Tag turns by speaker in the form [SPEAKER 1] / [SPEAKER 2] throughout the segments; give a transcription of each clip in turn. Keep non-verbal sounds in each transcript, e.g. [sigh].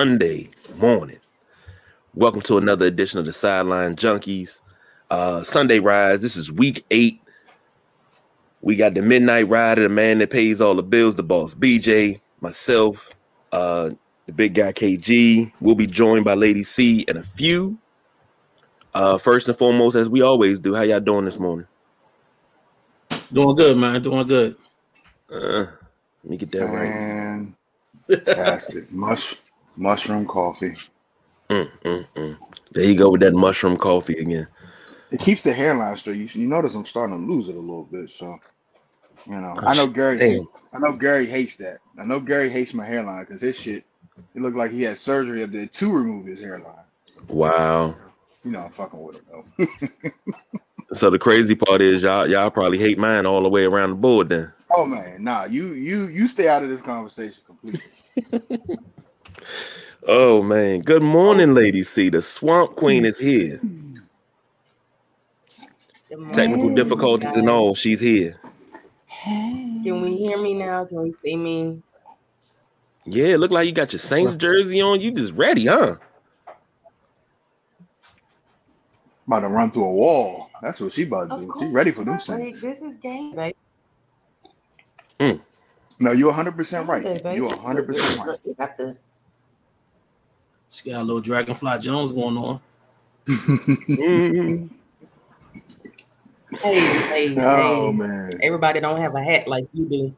[SPEAKER 1] Good Sunday morning. Welcome to another edition of the Sideline Junkies. Uh, Sunday Rise. This is week eight. We got the midnight rider, the man that pays all the bills, the boss BJ, myself, uh, the big guy KG. We'll be joined by Lady C and a few. Uh, first and foremost, as we always do, how y'all doing this morning?
[SPEAKER 2] Doing good, man. Doing good.
[SPEAKER 1] Uh, let me get that right.
[SPEAKER 3] Man, fantastic. Mush, mushroom coffee.
[SPEAKER 1] Mm, mm, mm. There you go with that mushroom coffee again.
[SPEAKER 3] It keeps the hairline straight. You, you notice I'm starting to lose it a little bit. So, you know, I know Gary.
[SPEAKER 1] Damn.
[SPEAKER 3] I know Gary hates that. I know Gary hates my hairline because his shit. It looked like he had surgery up there to remove his hairline.
[SPEAKER 1] Wow.
[SPEAKER 3] You know, I'm fucking with him though. [laughs]
[SPEAKER 1] So the crazy part is y'all y'all probably hate mine all the way around the board then.
[SPEAKER 3] oh man, nah, you you you stay out of this conversation completely. [laughs]
[SPEAKER 1] Oh man. Good morning, lady C. The swamp queen is here. Technical difficulties and all, she's here.
[SPEAKER 4] Can we hear me now? Can we see me?
[SPEAKER 1] Yeah, it look like you got your Saints jersey on. You just ready, huh?
[SPEAKER 3] about to run through a wall. That's what she about to
[SPEAKER 4] Of
[SPEAKER 3] do. She ready for them
[SPEAKER 4] Like, this is game, baby. Hmm.
[SPEAKER 3] No, you're 100 percent right.
[SPEAKER 4] Okay.
[SPEAKER 3] You're 100 percent right.
[SPEAKER 4] Look, You got the
[SPEAKER 2] She got a little Dragonfly Jones going on. [laughs]
[SPEAKER 4] Hey, hey,
[SPEAKER 3] Oh
[SPEAKER 4] hey.
[SPEAKER 3] man.
[SPEAKER 4] Everybody don't have a hat like you do.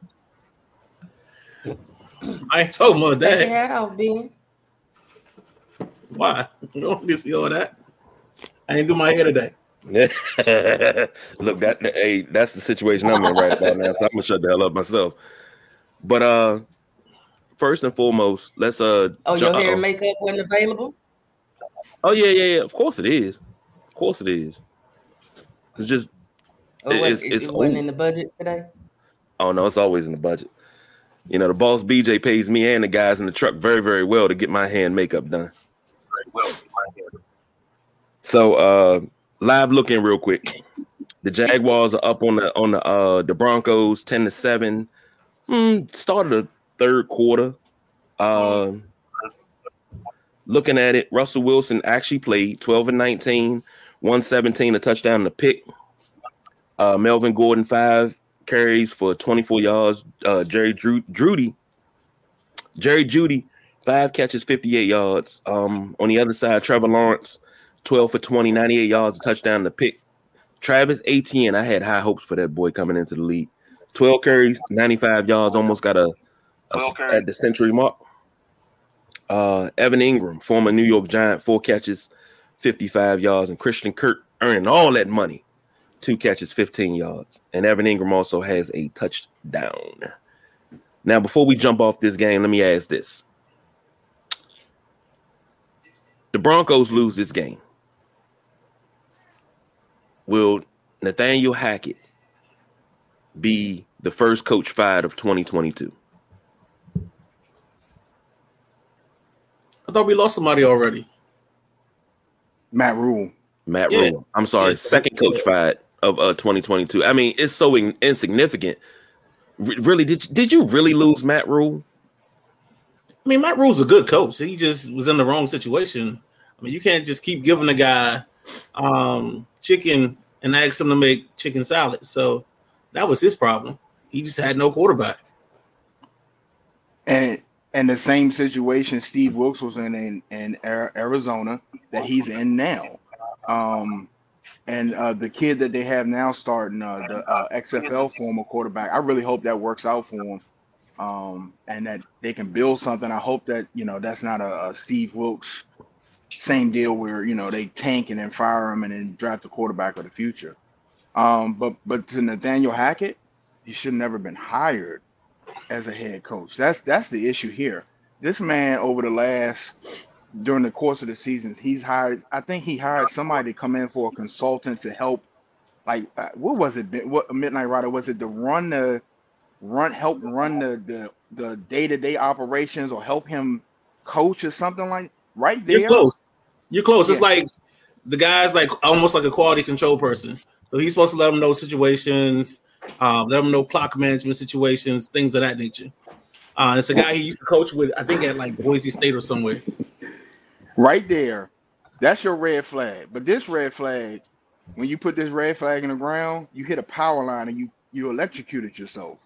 [SPEAKER 2] I ain't told about
[SPEAKER 4] Take your
[SPEAKER 2] that.
[SPEAKER 4] hat off, Ben.
[SPEAKER 2] Why? [laughs] You don't get to see all that. I ain't do my hair today. [laughs]
[SPEAKER 1] Look, that hey, that's the situation I'm in right about now. So I'm gonna shut the hell up myself. But uh first and foremost, let's uh
[SPEAKER 4] Oh, your hair and makeup wasn't available?
[SPEAKER 1] Oh yeah, yeah, yeah. Of course it is. Of course it is. It's just
[SPEAKER 4] Or
[SPEAKER 1] It- it's-
[SPEAKER 4] it,
[SPEAKER 1] it's
[SPEAKER 4] it wasn't
[SPEAKER 1] old.
[SPEAKER 4] in the budget today?
[SPEAKER 1] oh no, it's always in the budget. You know, the boss BJ pays me and the guys in the truck very, very well to get my hair and makeup done. Very well. So uh live looking real quick. The Jaguars are up on the on the uh the Broncos 10 to 7. Mm, started the third quarter. Um looking at it, Russell Wilson actually played 12 and 19, 117, a touchdown and a pick. Uh Melvin Gordon, five carries for 24 yards. Uh Jerry Drew Drudy, Jerry Jeudy, five catches, 58 yards. Um, on the other side, Trevor Lawrence, 12 for 20, 98 yards, a touchdown and a pick. Travis Etienne, I had high hopes for that boy coming into the league. 12 carries, 95 yards, almost got a, a
[SPEAKER 3] 12 carries.
[SPEAKER 1] at the century mark. Uh, Evan Engram, former New York Giant, four catches, 55 yards, and Christian Kirk earning all that money, two catches, 15 yards. And Evan Engram also has a touchdown. Now, before we jump off this game, let me ask this. The Broncos lose this game. Will Nathaniel Hackett be the first coach fired of 2022?
[SPEAKER 2] I thought we lost somebody already.
[SPEAKER 3] Matt Rhule.
[SPEAKER 1] Matt
[SPEAKER 2] Yeah.
[SPEAKER 1] Rhule. I'm sorry,
[SPEAKER 2] Yeah.
[SPEAKER 1] second coach fired of uh, 2022. I mean, it's so in- insignificant. Re- really, did did you really lose Matt Rhule?
[SPEAKER 2] I mean, Matt Rhule's a good coach. He just was in the wrong situation. I mean, you can't just keep giving the guy um, chicken and ask him to make chicken salad. So that was his problem. He just had no quarterback.
[SPEAKER 3] And and the same situation Steve Wilks was in in, in Arizona that he's in now. Um, and uh, the kid that they have now starting uh, the uh, XFL former quarterback, I really hope that works out for him. Um, and that they can build something. I hope that you know that's not a, a Steve Wilks same deal where you know they tank and then fire him and then draft a quarterback of the future. Um, but but to Nathaniel Hackett, he should never been hired as a head coach. That's that's the issue here. This man over the last during the course of the seasons, he's hired. I think he hired somebody to come in for a consultant to help. Like uh, what was it? What Midnight Rider was it to run the run help run the the the day to day operations or help him coach or something like right there.
[SPEAKER 2] You're close. You're close. It's like the guy's like almost like a quality control person. So he's supposed to let them know situations, um, let them know clock management situations, things of that nature. Uh, it's a guy he used to coach with, I think at like Boise State or somewhere.
[SPEAKER 3] Right there, that's your red flag. But this red flag, when you put this red flag in the ground, you hit a power line and you you electrocuted yourself.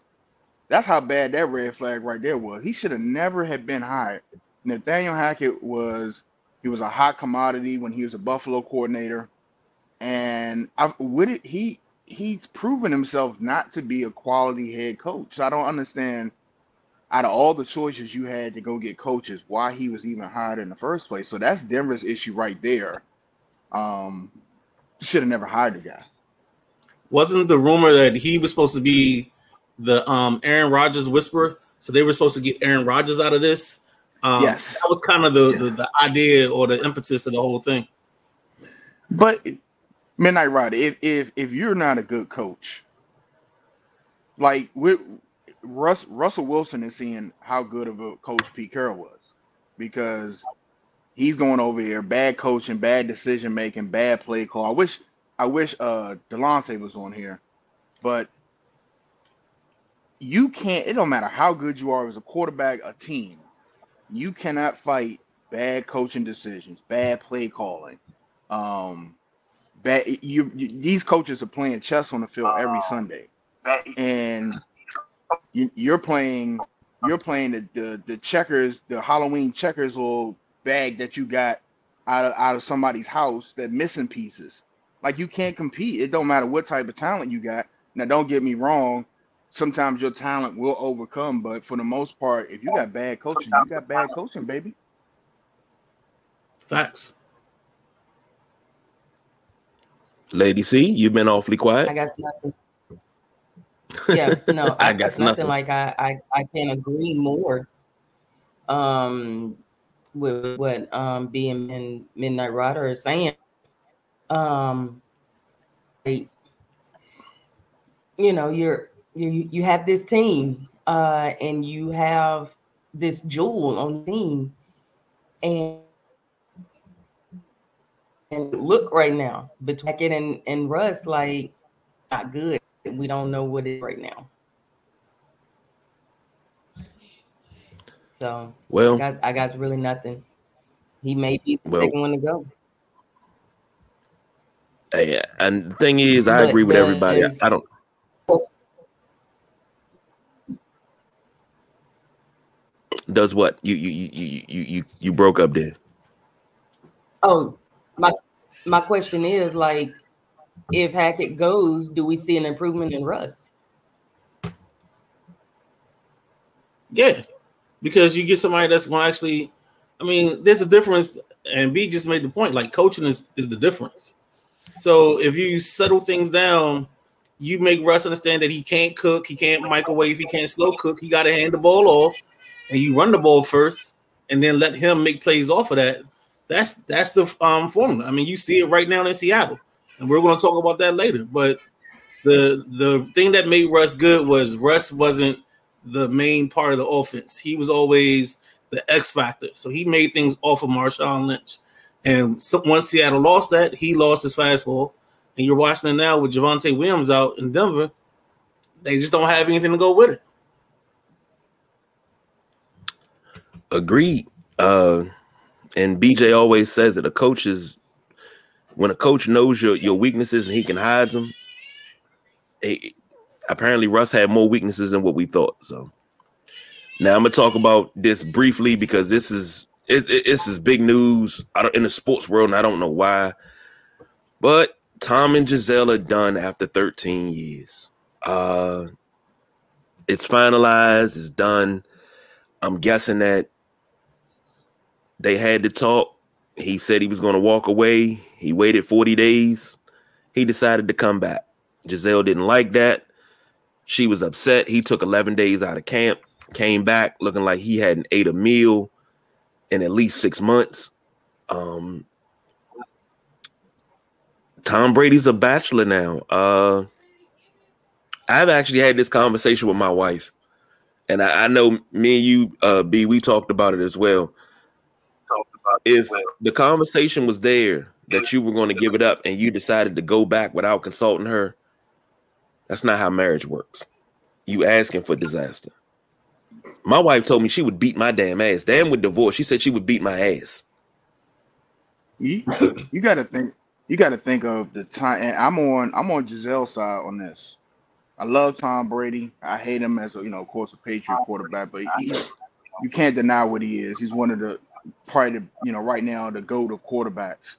[SPEAKER 3] That's how bad that red flag right there was. He should have never had been hired. Nathaniel Hackett was he was a hot commodity when he was a Buffalo coordinator, and I would it he he's proven himself not to be a quality head coach. So I don't understand out of all the choices you had to go get coaches, why he was even hired in the first place. So that's Denver's issue right there. Um, should have never hired the guy.
[SPEAKER 2] Wasn't the rumor that he was supposed to be the um Aaron Rodgers whisperer? So they were supposed to get Aaron Rodgers out of this. Um,
[SPEAKER 3] Yes.
[SPEAKER 2] that was kind of the, the the idea or the impetus of the whole thing.
[SPEAKER 3] But Midnight Rider, if if if you're not a good coach, like with Russ Russell Wilson is seeing how good of a coach Pete Carroll was because he's going over here, bad coaching, bad decision making, bad play call. I wish I wish uh Delonte was on here, but you can't it don't matter how good you are as a quarterback, a team, you cannot fight bad coaching decisions, bad play calling. Um bad you, you these coaches are playing chess on the field every uh, Sunday. And you, you're playing you're playing the, the the checkers, the Halloween checkers little bag that you got out of out of somebody's house that missing pieces. Like you can't compete. It don't matter what type of talent you got. Now don't get me wrong. Sometimes your talent will overcome, but for the most part, if you got bad coaching, you got bad coaching, baby.
[SPEAKER 2] Facts.
[SPEAKER 1] Lady C, you've been awfully quiet.
[SPEAKER 4] I got nothing. Yeah, no, [laughs]
[SPEAKER 1] I
[SPEAKER 4] I,
[SPEAKER 1] got nothing.
[SPEAKER 4] nothing. Like I, I, I can't agree more. Um, with what um being in Midnight Rider is saying. Um, you know, you're you you have this team, uh, and you have this jewel on the team, and and look right now between Hackett and and Russ, like not good. We don't know what it is right now. So I
[SPEAKER 1] Well,
[SPEAKER 4] got I got really nothing. He may be the
[SPEAKER 1] Well-
[SPEAKER 4] second one to go.
[SPEAKER 1] Yeah, and the thing is, I
[SPEAKER 4] But
[SPEAKER 1] agree with everybody. I, I don't. Does what you you you you you you, broke up there?
[SPEAKER 4] Oh, my my question is like, if Hackett goes, do we see an improvement in Russ?
[SPEAKER 2] Yeah, because you get somebody that's going to actually. I mean, there's a difference, and B just made the point. Like coaching is is the difference. So if you settle things down, you make Russ understand that he can't cook, he can't microwave, he can't slow cook. He got to hand the ball off, and you run the ball first, and then let him make plays off of that. That's that's the um formula. I mean, you see it right now in Seattle, and we're going to talk about that later. But the the thing that made Russ good was Russ wasn't the main part of the offense. He was always the X factor. So he made things off of Marshawn Lynch. And so, once Seattle lost that, he lost his fastball. And you're watching it now with Javonte Williams out in Denver. They just don't have anything to go with it.
[SPEAKER 1] Agreed. Uh, and BJ always says that a coach is when a coach knows your your weaknesses and he can hide them. eh, apparently, Russ had more weaknesses than what we thought. So now I'm gonna talk about this briefly because this is it, it- this is big news in the sports world, and I don't know why. But Tom and Gisele are done after 13 years. Uh, it's finalized. It's done. I'm guessing that they had to talk. He said he was going to walk away. He waited 40 days. He decided to come back. Gisele didn't like that. She was upset. He took 11 days out of camp, came back looking like he hadn't ate a meal in at least six months. Um, Tom Brady's a bachelor now. Uh, I've actually had this conversation with my wife, and I, I know me and you, uh, B, we talked about it as well. If the conversation was there that you were going to give it up and you decided to go back without consulting her, that's not how marriage works. You asking for disaster. My wife told me she would beat my damn ass. Damn with divorce. She said she would beat my ass.
[SPEAKER 3] You, you got to think. You got to think of the time. And I'm on. I'm on Gisele's side on this. I love Tom Brady. I hate him as a, you know, of course, a Patriot quarterback, but he, you can't deny what he is. He's one of the probably the, you know right now the go to quarterbacks.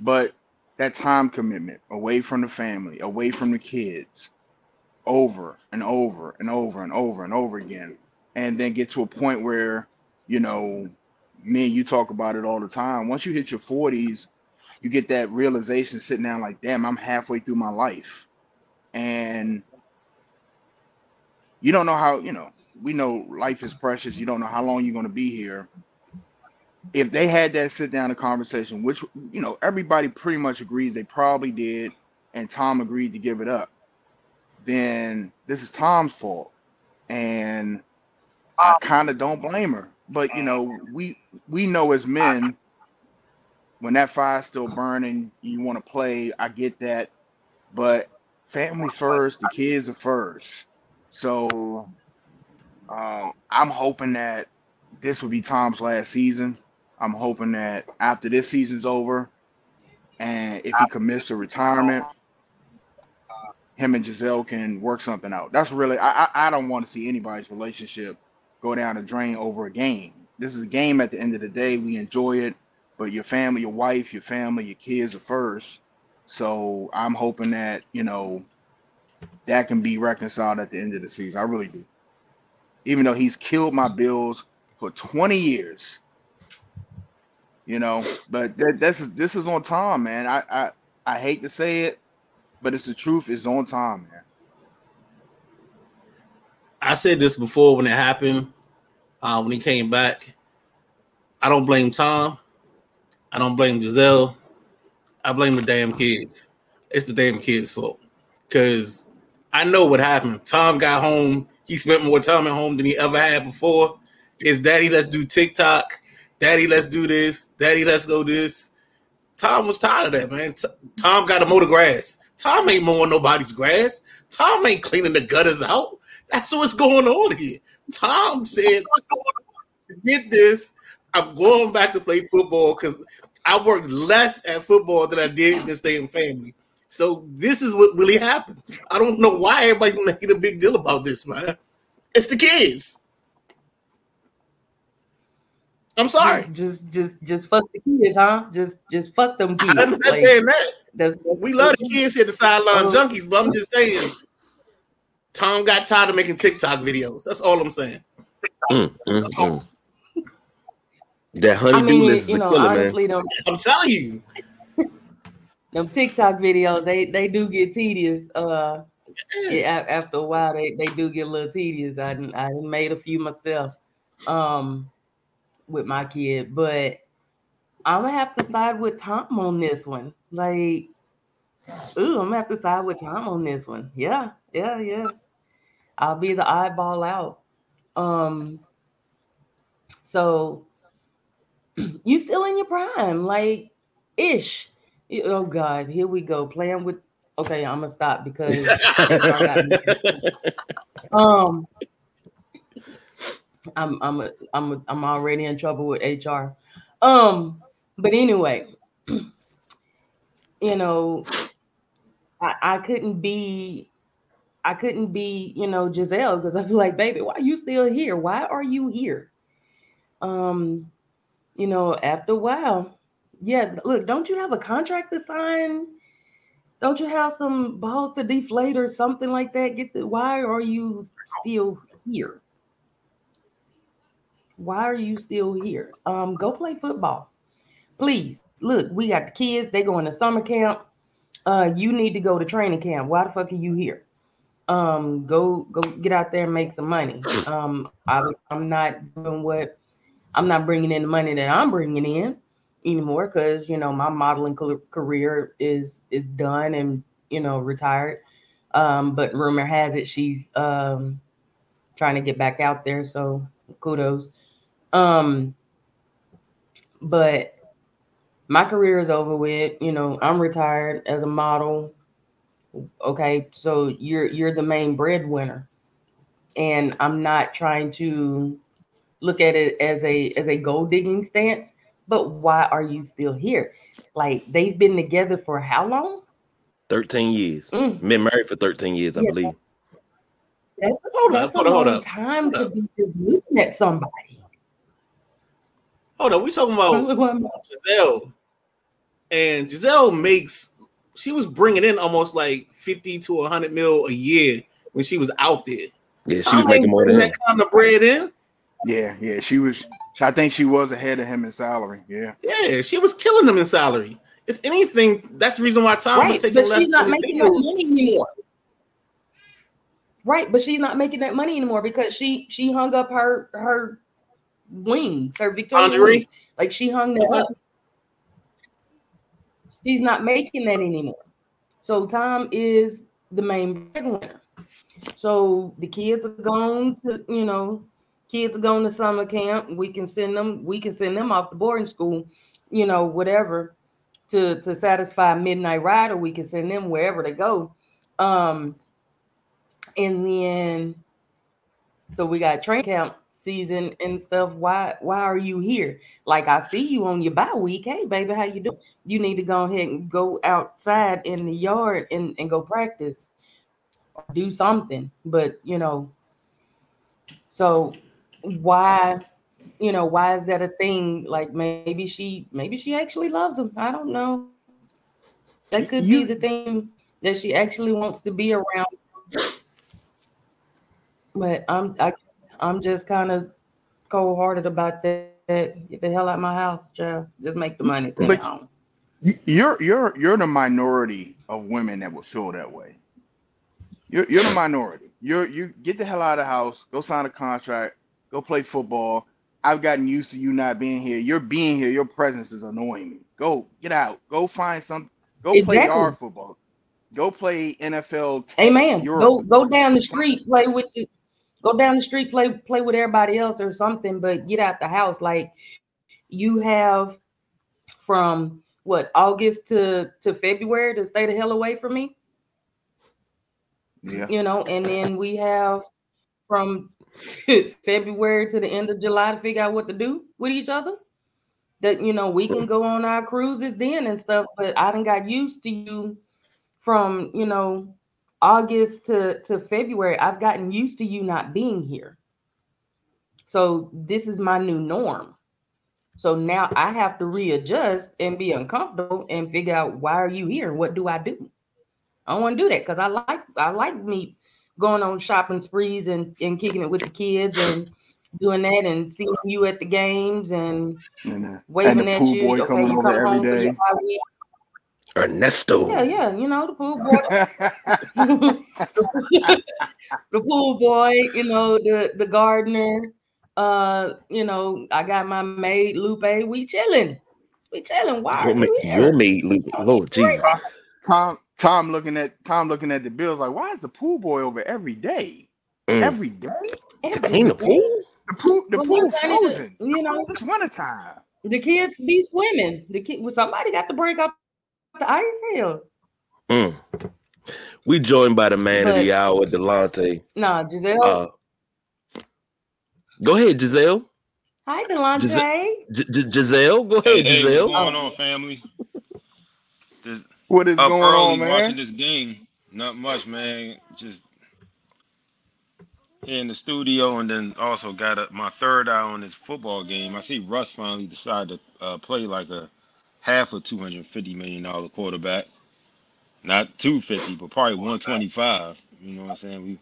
[SPEAKER 3] But that time commitment away from the family, away from the kids, over and over and over and over and over again, and then get to a point where you know me and you talk about it all the time. Once you hit your 40s, you get that realization sitting down like, damn, I'm halfway through my life. And you don't know how, you know, we know life is precious. You don't know how long you're going to be here. If they had that sit down conversation, which, you know, everybody pretty much agrees they probably did, and Tom agreed to give it up, then this is Tom's fault. And I kind of don't blame her. But you know, we we know as men when that fire's still burning, you want to play. I get that, but family first, the kids are first. So um, I'm hoping that this will be Tom's last season. I'm hoping that after this season's over, and if he commits to retirement, him and Gisele can work something out. That's really I, I don't want to see anybody's relationship go down the drain over a game. This is a game at the end of the day. We enjoy it, but your family, your wife, your family, your kids are first. So I'm hoping that, you know, that can be reconciled at the end of the season. I really do. Even though he's killed my bills for 20 years. You know, but that, that's this is on time, man. I, I I hate to say it, but it's the truth. It's on time, man.
[SPEAKER 2] I said this before when it happened, uh, when he came back. I don't blame Tom. I don't blame Gisele. I blame the damn kids. It's the damn kids' fault. Because I know what happened. Tom got home. He spent more time at home than he ever had before. His daddy, let's do TikTok. Daddy, let's do this. Daddy, let's go this. Tom was tired of that, man. Tom got to mow the grass. Tom ain't mowing nobody's grass. Tom ain't cleaning the gutters out. That's what's going on here. Tom said, "Get this. I'm going back to play football because I worked less at football than I did in staying family. So this is what really happened. I don't know why everybody's making a big deal about this, man. It's the kids. I'm sorry.
[SPEAKER 4] Just, just, just fuck the kids, huh? Just, just fuck them kids.
[SPEAKER 2] I'm not like, saying that. That's, that's we love the kids here, the sideline uh, junkies, but I'm just saying Tom got tired of making TikTok videos. That's all I'm saying. Mm, mm, mm.
[SPEAKER 1] That honeydew I mean, is you know, killer, honestly,
[SPEAKER 2] man. Them, I'm telling you, [laughs]
[SPEAKER 4] them TikTok videos they they do get tedious. Uh, yeah, after a while they, they do get a little tedious. I I made a few myself, um, with my kid, but I'm gonna have to side with Tom on this one. Like, ooh, I'm gonna have to side with Tom on this one. Yeah, yeah, yeah. I'll be the eyeball out. Um, so [clears throat] you still in your prime, like ish. Oh God, here we go. Playing with okay, I'm gonna stop because [laughs] um I'm I'm a, I'm a, I'm already in trouble with HR. Um, but anyway, [clears throat] you know, I, I couldn't be I couldn't be, you know, Gisele because I'd be like, baby, why are you still here? Why are you here? Um, you know, after a while, yeah, look, don't you have a contract to sign? Don't you have some balls to deflate or something like that? Get the why are you still here? Why are you still here? Um, go play football. Please. Look, we got the kids, they going to summer camp. Uh, you need to go to training camp. Why the fuck are you here? Um, go go get out there and make some money. Um, I, I'm not doing what I'm not bringing in the money that I'm bringing in anymore because you know my modeling career is is done and you know retired. Um, but rumor has it she's um, trying to get back out there, so kudos. Um, but my career is over with. You know, I'm retired as a model. Okay, so you're you're the main breadwinner. and I'm not trying to look at it as a as a gold digging stance. But why are you still here? Like they've been together for how long?
[SPEAKER 1] 13 years.
[SPEAKER 4] Mm.
[SPEAKER 1] Been married for 13 years, I
[SPEAKER 4] Yeah.
[SPEAKER 1] believe.
[SPEAKER 4] That's,
[SPEAKER 2] Hold
[SPEAKER 4] that's
[SPEAKER 2] up, hold
[SPEAKER 4] a
[SPEAKER 2] hold
[SPEAKER 4] long
[SPEAKER 2] up.
[SPEAKER 4] time
[SPEAKER 2] Hold
[SPEAKER 4] to
[SPEAKER 2] up.
[SPEAKER 4] be just looking at somebody.
[SPEAKER 2] Hold on, we talking about Gisele, and Gisele makes. She was bringing in almost like fifty to hundred mil a year when she was out there.
[SPEAKER 1] Yeah, she was making more than
[SPEAKER 2] that kind of bread in.
[SPEAKER 3] Yeah, yeah. She was. I think she was ahead of him in salary. Yeah.
[SPEAKER 2] Yeah, she was killing him in salary. If anything, that's the reason why Tom was
[SPEAKER 4] Right,
[SPEAKER 2] taking
[SPEAKER 4] but
[SPEAKER 2] less
[SPEAKER 4] she's not making that money anymore. Right, but she's not making that money anymore because she she hung up her her wings, her Victoria
[SPEAKER 2] Lingerie?
[SPEAKER 4] wings. Like she hung that up. She's not making that anymore. So Tom is the main breadwinner. So the kids are going to, you know, kids are going to summer camp. We can send them, we can send them off to boarding school, you know, whatever, to to satisfy midnight ride, or we can send them wherever they go. Um, and then so we got train camp season and stuff. Why why are you here? Like I see you on your bye week. Hey baby, how you doing? You need to go ahead and go outside in the yard and, and go practice or do something. But you know, so why you know why is that a thing? Like maybe she maybe she actually loves him. I don't know. That could
[SPEAKER 3] You-
[SPEAKER 4] be the thing that she actually wants to be around. But I'm I, I'm just kind of cold hearted about that. Get the hell out of my house, Jeff. Just make the money.
[SPEAKER 3] But-
[SPEAKER 4] home.
[SPEAKER 3] You're you're you're the minority of women that will feel that way. You're you're the minority. You're you get the hell out of the house, go sign a contract, go play football. I've gotten used to you not being here. You're being here. Your presence is annoying me. Go get out. Go find some. Go play
[SPEAKER 4] Exactly.
[SPEAKER 3] yard football. Go play NFL.
[SPEAKER 4] Amen.
[SPEAKER 3] Europe.
[SPEAKER 4] Go go down the street, play with the go down the street, play play with everybody else or something, but get out the house. Like you have from what August to to February to stay the hell away from me,
[SPEAKER 3] Yeah.
[SPEAKER 4] you know, and then we have from [laughs] February to the end of July to figure out what to do with each other. That you know, we can go on our cruises then and stuff, but I didn't got used to you from you know August to, to February, I've gotten used to you not being here. So this is my new norm. So now I have to readjust and be uncomfortable and figure out why are you here? What do I do? I don't want to do that because I like I like me going on shopping sprees and, and kicking it with the kids and doing that and seeing you at the games and
[SPEAKER 3] And, uh,
[SPEAKER 4] waving
[SPEAKER 3] and the
[SPEAKER 4] at you.
[SPEAKER 3] boy
[SPEAKER 4] Okay,
[SPEAKER 3] coming
[SPEAKER 4] you come
[SPEAKER 3] every
[SPEAKER 4] home for
[SPEAKER 3] day.
[SPEAKER 4] Your bye week.
[SPEAKER 1] Ernesto.
[SPEAKER 4] Yeah, yeah, you know the pool boy. [laughs] the pool boy, you know, the the gardener. Uh, you know, I got my maid Lupe. We chilling. We chilling. Why
[SPEAKER 1] Your,
[SPEAKER 4] are
[SPEAKER 1] ma-
[SPEAKER 4] you
[SPEAKER 1] your
[SPEAKER 4] here?
[SPEAKER 1] maid, Lupe. Lord Jesus.
[SPEAKER 3] Tom Tom looking at Tom looking at the bills like, why is the pool boy over every day?
[SPEAKER 1] Mm.
[SPEAKER 3] Every day?
[SPEAKER 1] To clean the pool?
[SPEAKER 3] The pool the
[SPEAKER 4] Well,
[SPEAKER 3] pool
[SPEAKER 4] you gotta-
[SPEAKER 3] frozen.
[SPEAKER 4] You know,
[SPEAKER 3] It's wintertime.
[SPEAKER 4] the kids be swimming. The kid, well, somebody got to break up the ice hill.
[SPEAKER 1] Mm. We joined by the man of the hour, Delonte.
[SPEAKER 4] Nah, Gisele.
[SPEAKER 1] Uh, go ahead, Gisele.
[SPEAKER 4] Hi, Delonte.
[SPEAKER 1] Gise- G- G- Gisele, go
[SPEAKER 5] Hey,
[SPEAKER 1] ahead,
[SPEAKER 5] hey, what's
[SPEAKER 1] Gisele.
[SPEAKER 5] going on, family? This
[SPEAKER 3] What is
[SPEAKER 5] up
[SPEAKER 3] going
[SPEAKER 5] early
[SPEAKER 3] on,
[SPEAKER 5] watching this game. Not much, man. Just in the studio, and then also got a, my third eye on this football game. I see Russ finally decided to uh, play like a half a two hundred fifty million dollar quarterback, not two fifty, but probably one twenty five. You know what I'm saying? We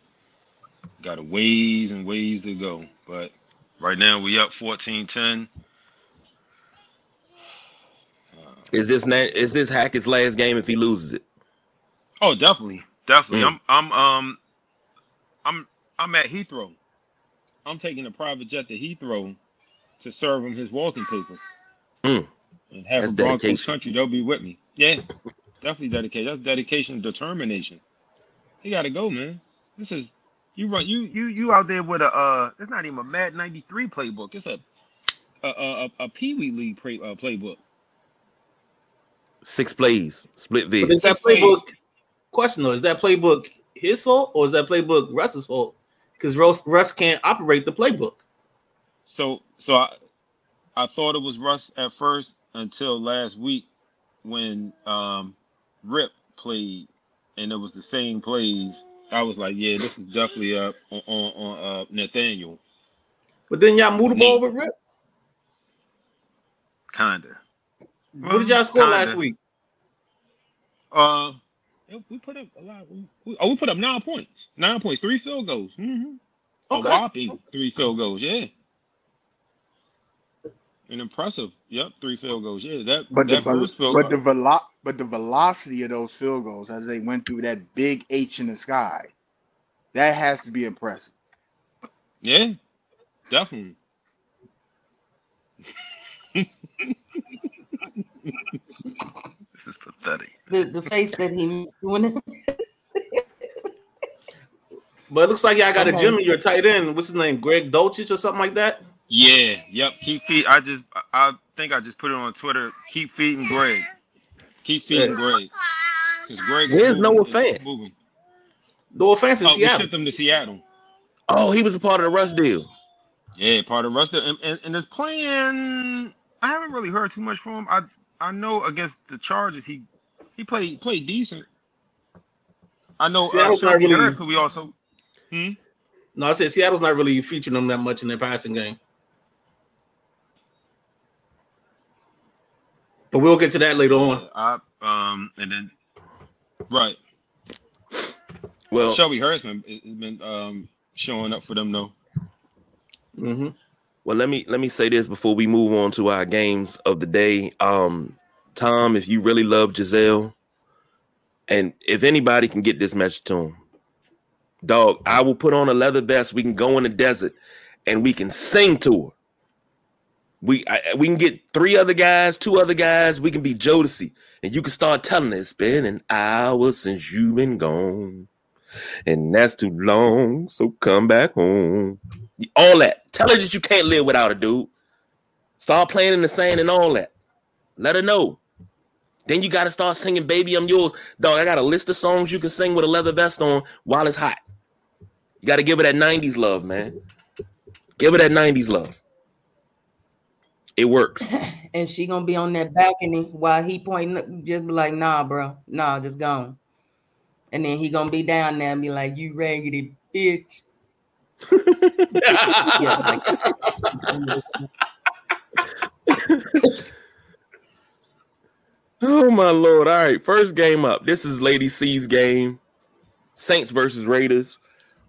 [SPEAKER 5] got a ways and ways to go, but right now we up 14-10. Uh,
[SPEAKER 1] Is this na- is this Hackett's last game if he loses it?
[SPEAKER 5] Oh, definitely, definitely.
[SPEAKER 1] Mm.
[SPEAKER 5] I'm, I'm, um, I'm, I'm at Heathrow. I'm taking a private jet to Heathrow to serve him his walking papers.
[SPEAKER 1] Mm.
[SPEAKER 5] And half
[SPEAKER 1] That's
[SPEAKER 5] of Broncos
[SPEAKER 1] dedication.
[SPEAKER 5] country, they'll be with me. Yeah, definitely dedication. That's dedication, and determination. He got to go, man. This is you run you you you out there with a uh. It's not even a Mad '93 playbook. It's a a a, a, a Pee Wee League play, uh, playbook.
[SPEAKER 1] Six plays, split
[SPEAKER 2] But
[SPEAKER 1] vid.
[SPEAKER 2] is that
[SPEAKER 5] Six plays.
[SPEAKER 2] playbook question though? Is that playbook his fault or is that playbook Russ's fault? because Russ, Russ can't operate the playbook.
[SPEAKER 5] So so I I thought it was Russ at first until last week when um Rip played and it was the same plays. I was like, yeah, this is definitely up on, on, on uh, Nathaniel.
[SPEAKER 2] But then y'all moved the ball with Rip.
[SPEAKER 5] Kinda.
[SPEAKER 2] what did y'all score
[SPEAKER 5] kinda.
[SPEAKER 2] last week?
[SPEAKER 5] Uh, we put up a lot. We, we, oh, we put up nine points. Nine points, three field goals. hmm
[SPEAKER 2] Okay.
[SPEAKER 5] A whopping three field goals. Yeah. An impressive. Yep, three field goals. Yeah, that
[SPEAKER 3] But the
[SPEAKER 5] that
[SPEAKER 3] vel-
[SPEAKER 5] first field.
[SPEAKER 3] but the velo- but the velocity of those field goals as they went through that big H in the sky, that has to be impressive.
[SPEAKER 5] yeah, definitely. [laughs] this is pathetic.
[SPEAKER 4] The, the face that he makes when it,
[SPEAKER 2] But it looks like y'all got a
[SPEAKER 4] Okay.
[SPEAKER 2] Jimmy, your tight end. What's his name? Greg Dulcich or something like that?
[SPEAKER 5] Yeah. Yep. Keep feed. I just. I I think I just put it on Twitter. Keep feeding Greg. Keep feeding Greg. Because Greg. is
[SPEAKER 1] Where's
[SPEAKER 5] moving.
[SPEAKER 1] Noah
[SPEAKER 5] It's Moving.
[SPEAKER 2] No offense in
[SPEAKER 5] Oh, we shipped him to Seattle.
[SPEAKER 1] Oh, he was a part of the Russ deal.
[SPEAKER 5] Yeah, part of Russ. And, and, and his playing, I haven't really heard too much from him. I I know against the Chargers, he he played played decent. I know uh,
[SPEAKER 2] Seattle's not really-
[SPEAKER 5] who we also. Hmm?
[SPEAKER 2] No, I said Seattle's not really featuring them that much in their passing game. But we'll get to that later on.
[SPEAKER 5] I um and then right.
[SPEAKER 1] Well,
[SPEAKER 5] Shelby been, has been um showing up for them though.
[SPEAKER 2] hmm
[SPEAKER 1] well, let me let me say this before we move on to our games of the day. Um, Tom, if you really love Gisele, and if anybody can get this message to him, dog, I will put on a leather vest. We can go in the desert and we can sing to her. We I, we can get three other guys, two other guys. We can be Jodeci, and you can start telling her it's been an hour since you've been gone, and that's too long. So come back home. All that. Tell her that you can't live without a dude. Start playing in the sand and all that. Let her know. Then you got to start singing "Baby I'm Yours." Dog, I got a list of songs you can sing with a leather vest on while it's hot. You got to give her that '90s love, man. Give her that '90s love. It works. [laughs]
[SPEAKER 4] and she gonna be on that balcony while he pointing, just be like, nah, bro, nah, just gone. And then he gonna be down there and be like, you raggedy bitch. [laughs] Yeah,
[SPEAKER 1] Oh my lord! All right, first game up. This is Lady C's game. Saints versus Raiders.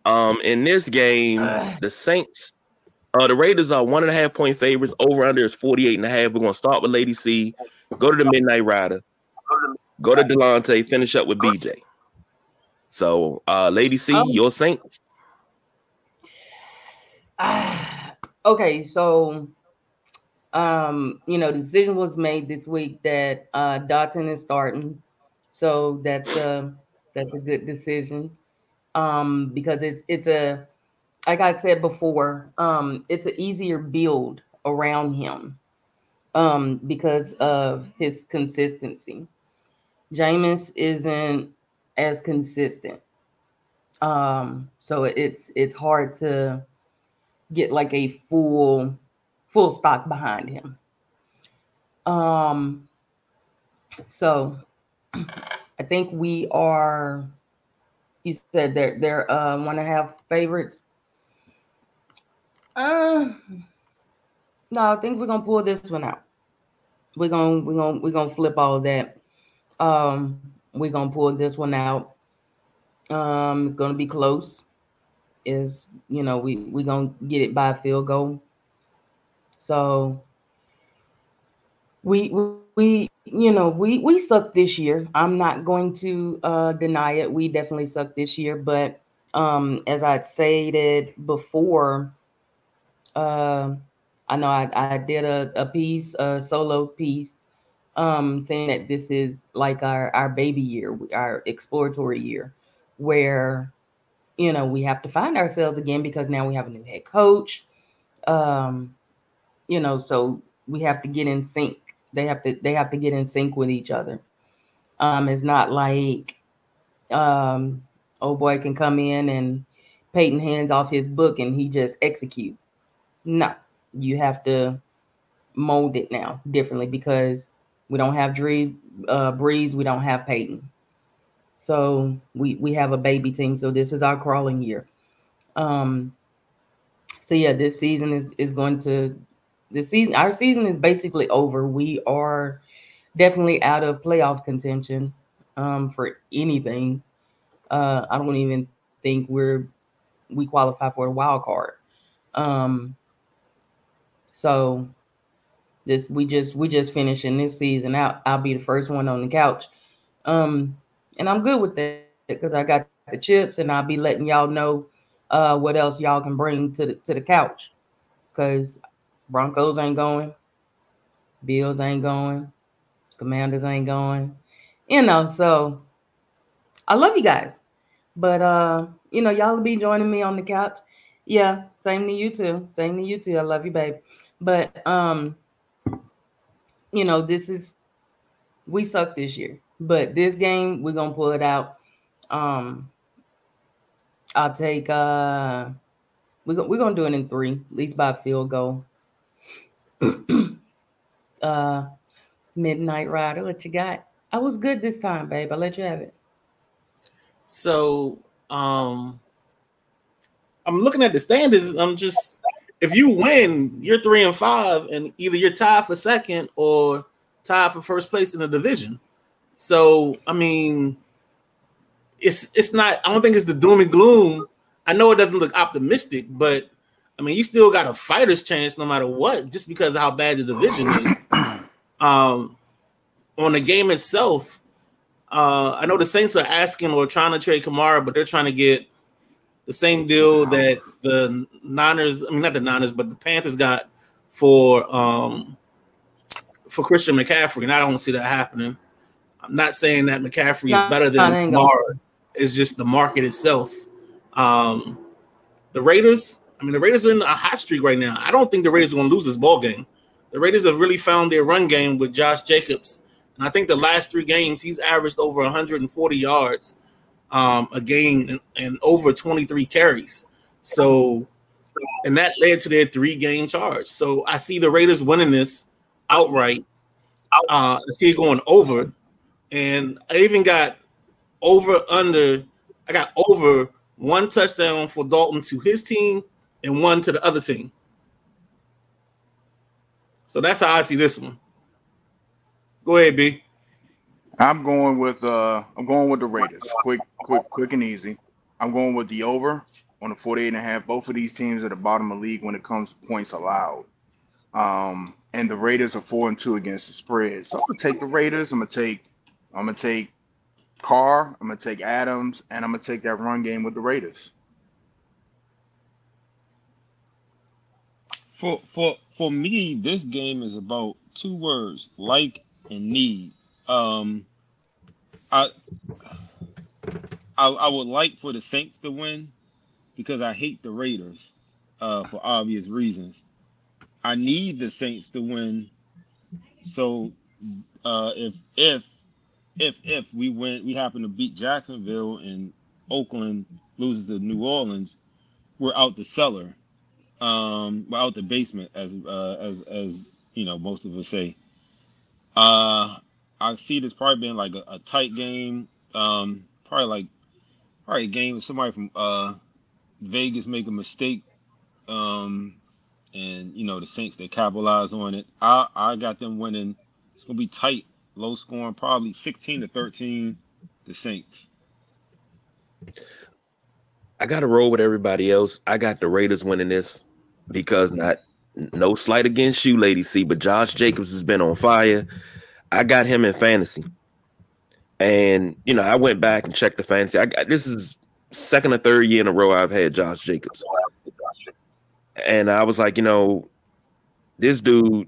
[SPEAKER 1] Um, in this game, [sighs] the Saints, uh, the Raiders are one and a half point favorites. Over under is 48 and a half. We're gonna start with Lady C, go to the Midnight Rider, go to Delonte, finish up with BJ. So, uh, Lady C,
[SPEAKER 4] Um,
[SPEAKER 1] your Saints. [sighs]
[SPEAKER 4] Okay, so um, you know, the decision was made this week that uh Dalton is starting. So that's a that's a good decision. Um, because it's it's a like I said before, um, it's an easier build around him um because of his consistency. Jameis isn't as consistent. Um, so it's it's hard to get like a full full stock behind him. Um so I think we are you said they're they're uh one and a half favorites. Uh no, I think we're gonna pull this one out. We're gonna we're gonna we're gonna flip all that. Um we're gonna pull this one out. Um it's gonna be close is you know we we gonna get it by field goal. So we we, we you know we we suck this year. I'm not going to uh, deny it. We definitely suck this year, but um, as I stated before, uh, I know I, I did a, a piece, a solo piece, um, saying that this is like our our baby year, our exploratory year, where you know we have to find ourselves again because now we have a new head coach. Um you know so we have to get in sync. They have to they have to get in sync with each other. Um it's not like um oh boy can come in and Payton hands off his book and he just execute. No, you have to mold it now differently because we don't have Dree, uh, Brees, we don't have Payton. So we we have a baby team. So this is our crawling year. Um. So yeah, this season is is going to the season. Our season is basically over. We are definitely out of playoff contention um, for anything. Uh, I don't even think we're we qualify for a wild card. Um, so this we just we just finishing this season out. I'll be the first one on the couch. Um, and I'm good with that because I got the chips and I'll be letting y'all know uh what else y'all can bring to the to the couch. Cause Broncos ain't going, Bills ain't going, Commanders ain't going. You know, so I love you guys. But uh, you know, y'all be joining me on the couch. Yeah, same to you too. Same to you too. I love you, babe. But um, you know, this is we suck this year. But this game, we're gonna pull it out. Um, I'll take uh we're gonna we're gonna do it in three, at least by field goal. [clears throat] uh Midnight Rider, what you got? I was good this time, babe. I'll let you have it.
[SPEAKER 2] So um I'm looking at the standards. I'm just if you win, you're three and five, and either you're tied for second or tied for first place in the division. So I mean, it's it's not. I don't think it's the doom and gloom. I know it doesn't look optimistic, but I mean, you still got a fighter's chance no matter what, just because of how bad the division is. [clears throat] Um, on the game itself, uh, I know the Saints are asking or trying to trade Kamara, but they're trying to get the same deal that the Niners, I mean not the Niners, but the Panthers got for um for Christian McCaffrey, and I don't see that happening. I'm not saying that McCaffrey is better than Kamara. It's just the market itself. Um, the Raiders, I mean, the Raiders are in a hot streak right now. I don't think the Raiders are going to lose this ball game. The Raiders have really found their run game with Josh Jacobs, and I think the last three games he's averaged over 140 yards um, a game and, over 23 carries. So, and that led to their three game charge. So I see the Raiders winning this outright. Uh, I see it going over, and I even got over under. I got over one touchdown for Dalton to his team and one to the other team. So that's how I see this one. Go ahead, B.
[SPEAKER 3] I'm going with uh I'm going with the Raiders. Quick, quick, quick and easy. I'm going with the over on the 48 and a half. Both of these teams are the bottom of the league when it comes to points allowed. Um, and the Raiders are four and two against the spread. So I'm gonna take the Raiders. I'm gonna take I'm gonna take Carr, I'm gonna take Adams, and I'm gonna take that run game with the Raiders.
[SPEAKER 5] For for for me, this game is about two words: like and need. Um, I, I I would like for the Saints to win because I hate the Raiders uh, for obvious reasons. I need the Saints to win. So uh, if if if if we win, we happen to beat Jacksonville and Oakland loses to New Orleans, we're out the cellar. Um, we're out the basement, as uh, as as you know, most of us say. Uh, I see this probably being like a, a tight game. Um, probably like probably a game with somebody from uh Vegas make a mistake. Um, and you know the Saints they capitalize on it. I I got them winning. It's gonna be tight, low scoring, probably 16 to 13. The Saints.
[SPEAKER 1] I got to roll with everybody else. I got the Raiders winning this because not no slight against you, Lady C, but Josh Jacobs has been on fire. I got him in fantasy, and you know I went back and checked the fantasy. I got this is second or third year in a row I've had Josh Jacobs, and I was like, you know, this dude,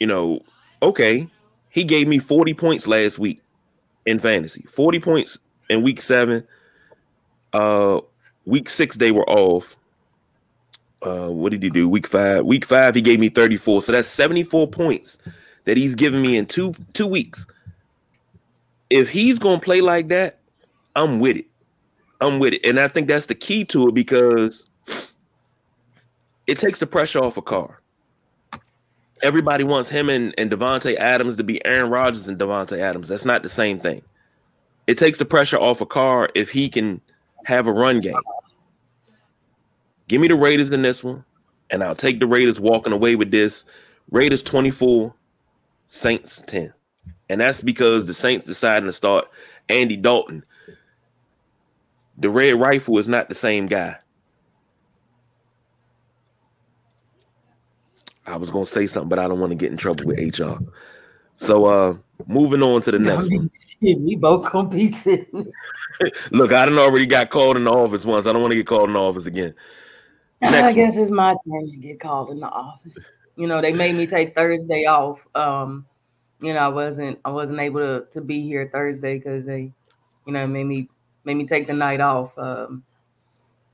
[SPEAKER 1] you know, okay, he gave me forty points last week in fantasy, forty points in week seven. Uh, week six they were off. Uh, what did he do? Week five. Week five, he gave me 34. So that's 74 points that he's given me in two two weeks. If he's gonna play like that, I'm with it. I'm with it, and I think that's the key to it because it takes the pressure off a Carr. Everybody wants him and, and Adams to be Aaron Rodgers and Davante Adams. That's not the same thing. It takes the pressure off a Carr if he can have a run game. Give me the Raiders in this one, and I'll take the Raiders walking away with this. Raiders 24, Saints 10. And that's because the Saints decided to start Andy Dalton. The red rifle is not the same guy. I was gonna say something, but I don't want to get in trouble with HR. So uh moving on to the next one.
[SPEAKER 4] Shit, we both gonna be sitting. [laughs]
[SPEAKER 1] Look, I done already got called in the office once. I don't want to get called in the office again. Next
[SPEAKER 4] I guess it's my turn to get called in the office. You know, they made me take Thursday off. Um, you know, I wasn't I wasn't able to to be here Thursday because they, you know, made me made me take the night off. Um,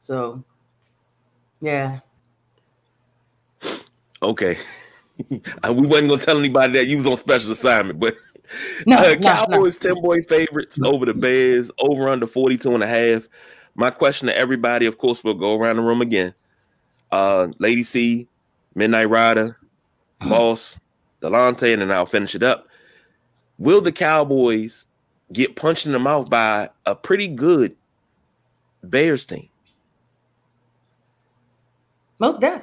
[SPEAKER 4] so yeah.
[SPEAKER 1] Okay. [laughs] We wasn't gonna tell anybody that you was on special assignment, but
[SPEAKER 4] No,
[SPEAKER 1] uh, [laughs]
[SPEAKER 4] no, no.
[SPEAKER 1] Cowboys 10 boy favorites over the Bears, over under 42 and a half. My question to everybody, of course, we'll go around the room again. Uh Lady C, Midnight Rider, Boss, Delonte, and then I'll finish it up. Will the Cowboys get punched in the mouth by a pretty good Bears team?
[SPEAKER 4] Most deaf.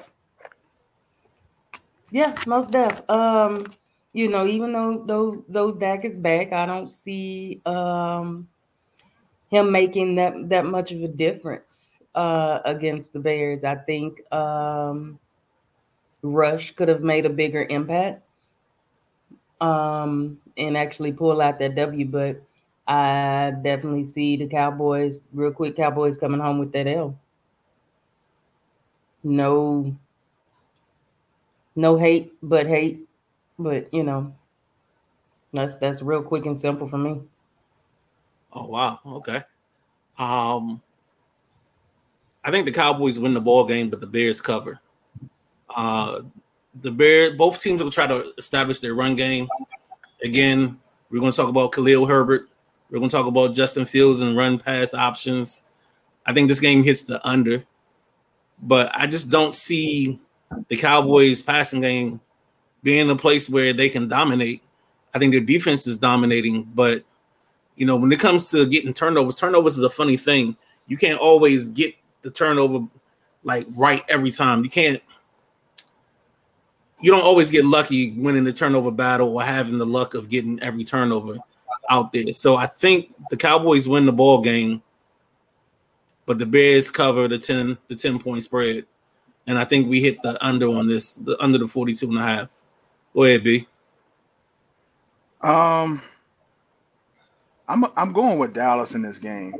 [SPEAKER 4] Yeah, most deaf. Um, you know, even though though though Dak is back, I don't see um him making that that much of a difference uh against the Bears. I think um Rush could have made a bigger impact um and actually pull out that W, but I definitely see the Cowboys, real quick Cowboys coming home with that L. No no hate, but hate. But you know, that's that's real quick and simple for me.
[SPEAKER 2] Oh wow. Okay. Um I think the Cowboys win the ball game, but the Bears cover. Uh the Bears both teams will try to establish their run game. Again, we're going to talk about Khalil Herbert. We're going to talk about Justin Fields and run pass options. I think this game hits the under, but I just don't see the Cowboys passing game being a place where they can dominate. I think their defense is dominating, but you know, when it comes to getting turnovers, turnovers is a funny thing. You can't always get the turnover like right every time. You can't you don't always get lucky winning the turnover battle or having the luck of getting every turnover out there. So I think the Cowboys win the ball game, but the Bears cover the 10 the 10 point spread. And I think we hit the under on this, the under the 42 and a half. Go ahead, B.
[SPEAKER 3] Um, I'm I'm going with Dallas in this game.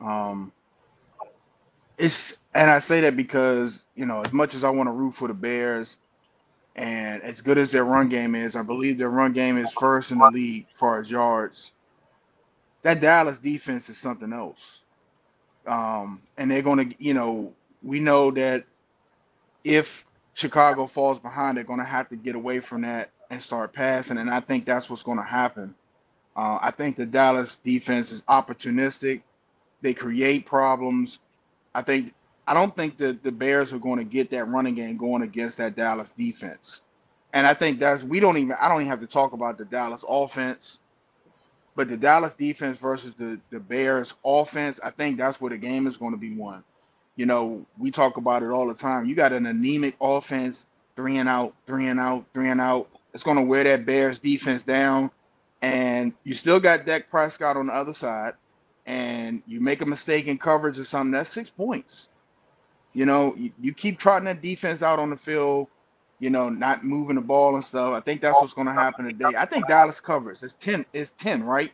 [SPEAKER 3] Um, it's and I say that because you know as much as I want to root for the Bears, and as good as their run game is, I believe their run game is first in the league as far as yards. That Dallas defense is something else. Um, and they're going to, you know, we know that if Chicago falls behind, they're going to have to get away from that and start passing. And I think that's what's going to happen. Uh, I think the Dallas defense is opportunistic. They create problems. I think I don't think that the Bears are going to get that running game going against that Dallas defense. And I think that's we don't even I don't even have to talk about the Dallas offense, but the Dallas defense versus the the Bears offense, I think that's where the game is going to be won. You know, we talk about it all the time. You got an anemic offense, three and out, three and out, three and out. It's going to wear that Bears defense down. And you still got Dak Prescott on the other side, and you make a mistake in coverage or something, that's six points. You know, you, you keep trotting that defense out on the field, you know, not moving the ball and stuff. I think that's what's going to happen today. I think Dallas covers. It's 10, it's 10, right?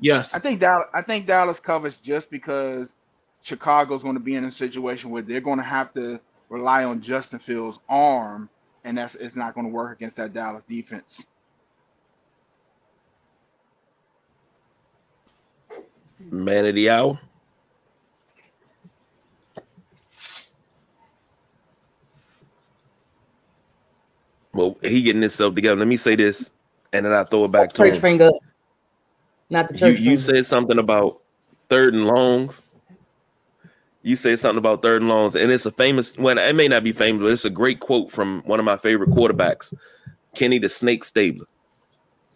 [SPEAKER 2] Yes.
[SPEAKER 3] I think Dallas, I think Dallas covers just because Chicago's going to be in a situation where they're going to have to rely on Justin Fields' arm, and that's it's not going to work against that Dallas defense.
[SPEAKER 1] Man of the hour. Well, he getting himself together. Let me say this, and then I throw it back to
[SPEAKER 4] Church
[SPEAKER 1] him.
[SPEAKER 4] finger. Not the
[SPEAKER 1] You,
[SPEAKER 4] church
[SPEAKER 1] you
[SPEAKER 4] finger.
[SPEAKER 1] said something about third and longs. You said something about third and longs, and it's a famous. Well, it may not be famous, but it's a great quote from one of my favorite quarterbacks, Kenny the Snake Stabler.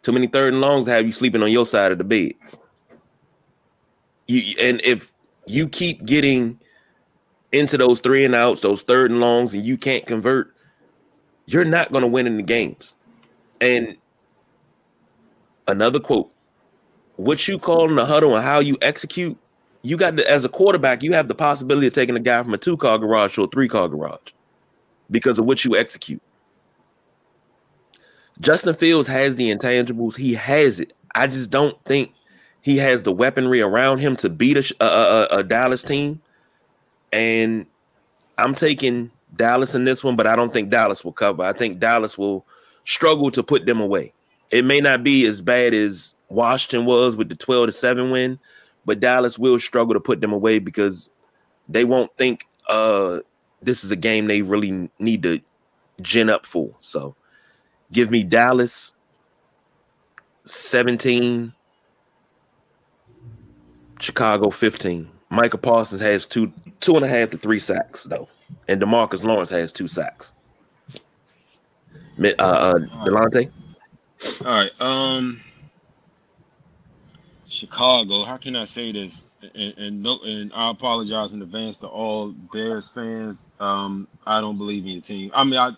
[SPEAKER 1] Too many third and longs have you sleeping on your side of the bed. You and if you keep getting into those three and outs, those third and longs, and you can't convert, you're not going to win in the games. And another quote: "What you call in the huddle and how you execute, you got to, as a quarterback, you have the possibility of taking a guy from a two car garage to a three car garage because of what you execute." Justin Fields has the intangibles. He has it. I just don't think he has the weaponry around him to beat a, a, a, a Dallas team. And I'm taking Dallas in this one, but I don't think Dallas will cover. I think Dallas will struggle to put them away. It may not be as bad as Washington was with the 12 to 7 win, but Dallas will struggle to put them away because they won't think uh this is a game they really need to gin up for. So give me Dallas 17, Chicago 15. Micah Parsons has two two and a half to three sacks though, and Demarcus Lawrence has two sacks. Uh, uh Delonte.
[SPEAKER 5] All right. Um, Chicago. How can I say this? And, and no, and I apologize in advance to all Bears fans. Um, I don't believe in your team. I mean, I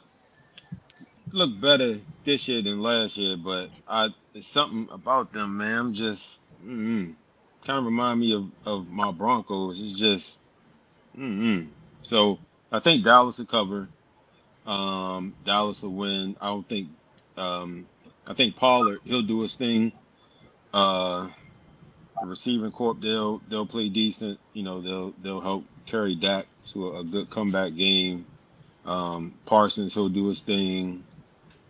[SPEAKER 5] look better this year than last year, but I it's something about them, man. I'm just mm kind of remind me of, of my Broncos. It's just mm so I think Dallas will cover. Um, Dallas will win. I don't think um, I think Pollard he'll do his thing. Uh, the receiving corp they'll they'll play decent. You know they'll they'll help carry Dak to a, a good comeback game. Um, Parsons he'll do his thing.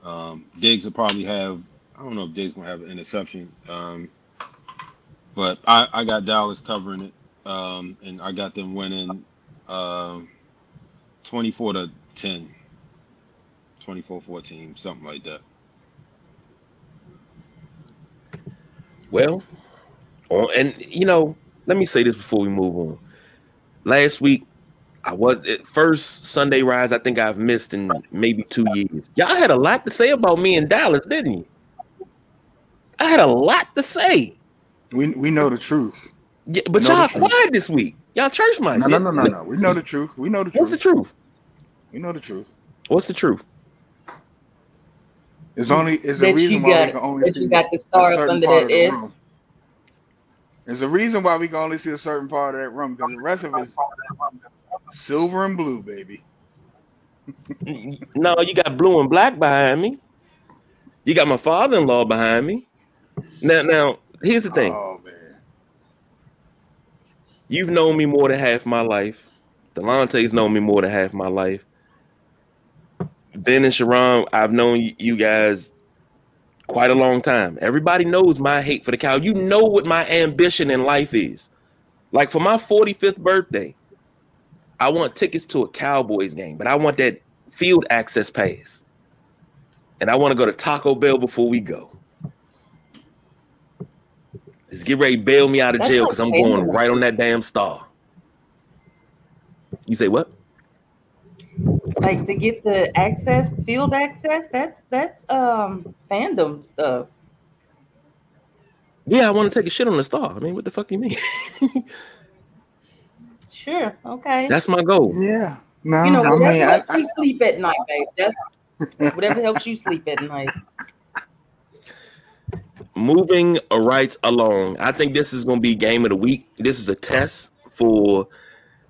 [SPEAKER 5] Um, Diggs will probably have I don't know if Diggs gonna have an interception. Um, but I, I got Dallas covering it. Um, and I got them winning uh, 24 to 10. 24-14, something like that.
[SPEAKER 1] Well, and you know, let me say this before we move on. Last week, I was first Sunday rise. I think I've missed in maybe two years. Y'all had a lot to say about me in Dallas, didn't you? I had a lot to say.
[SPEAKER 3] We we know the truth.
[SPEAKER 1] Yeah, but y'all quiet this week. Y'all church minds.
[SPEAKER 3] No, no, no, no, no. We know the truth. We know the truth.
[SPEAKER 1] What's the truth?
[SPEAKER 3] We know the truth.
[SPEAKER 1] What's the truth?
[SPEAKER 3] It's only it's a reason why we can only see you got the stars under that is. There's a reason why we can only see a certain part of that room because the rest of it is silver and blue, baby. [laughs]
[SPEAKER 1] no, you got blue and black behind me. You got my father-in-law behind me. Now, now here's the thing. Oh man. You've known me more than half my life. Delonte's known me more than half my life. Ben and Sharon, I've known you guys quite a long time. Everybody knows my hate for the cow. You know what my ambition in life is. Like for my 45th birthday, I want tickets to a Cowboys game, but I want that field access pass. And I want to go to Taco Bell before we go. Just get ready bail me out of jail because I'm going right on that damn star. You say what?
[SPEAKER 4] Like to get the access, field access, that's that's um fandom stuff.
[SPEAKER 1] Yeah, I want to take a shit on the star. I mean, what the fuck do you mean? [laughs]
[SPEAKER 4] sure, okay.
[SPEAKER 1] That's my goal.
[SPEAKER 3] Yeah. No,
[SPEAKER 4] you know, whatever I mean, helps I, you I, sleep at night, babe. That's [laughs] whatever helps you sleep at night
[SPEAKER 1] moving right along, I think this is going to be game of the week. This is a test for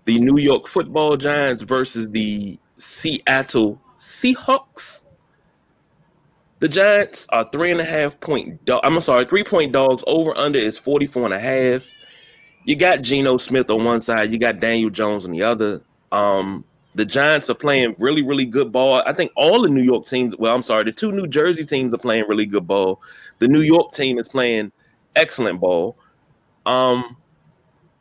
[SPEAKER 1] the New York Football Giants versus the Seattle Seahawks. The Giants are three and a half point. Do- I'm sorry, three point dogs. Over under is 44 and a half. You got Geno Smith on one side. You got Daniel Jones on the other. Um, the Giants are playing really, really good ball. I think all the New York teams. Well, I'm sorry, the two New Jersey teams are playing really good ball. The New York team is playing excellent ball. Um,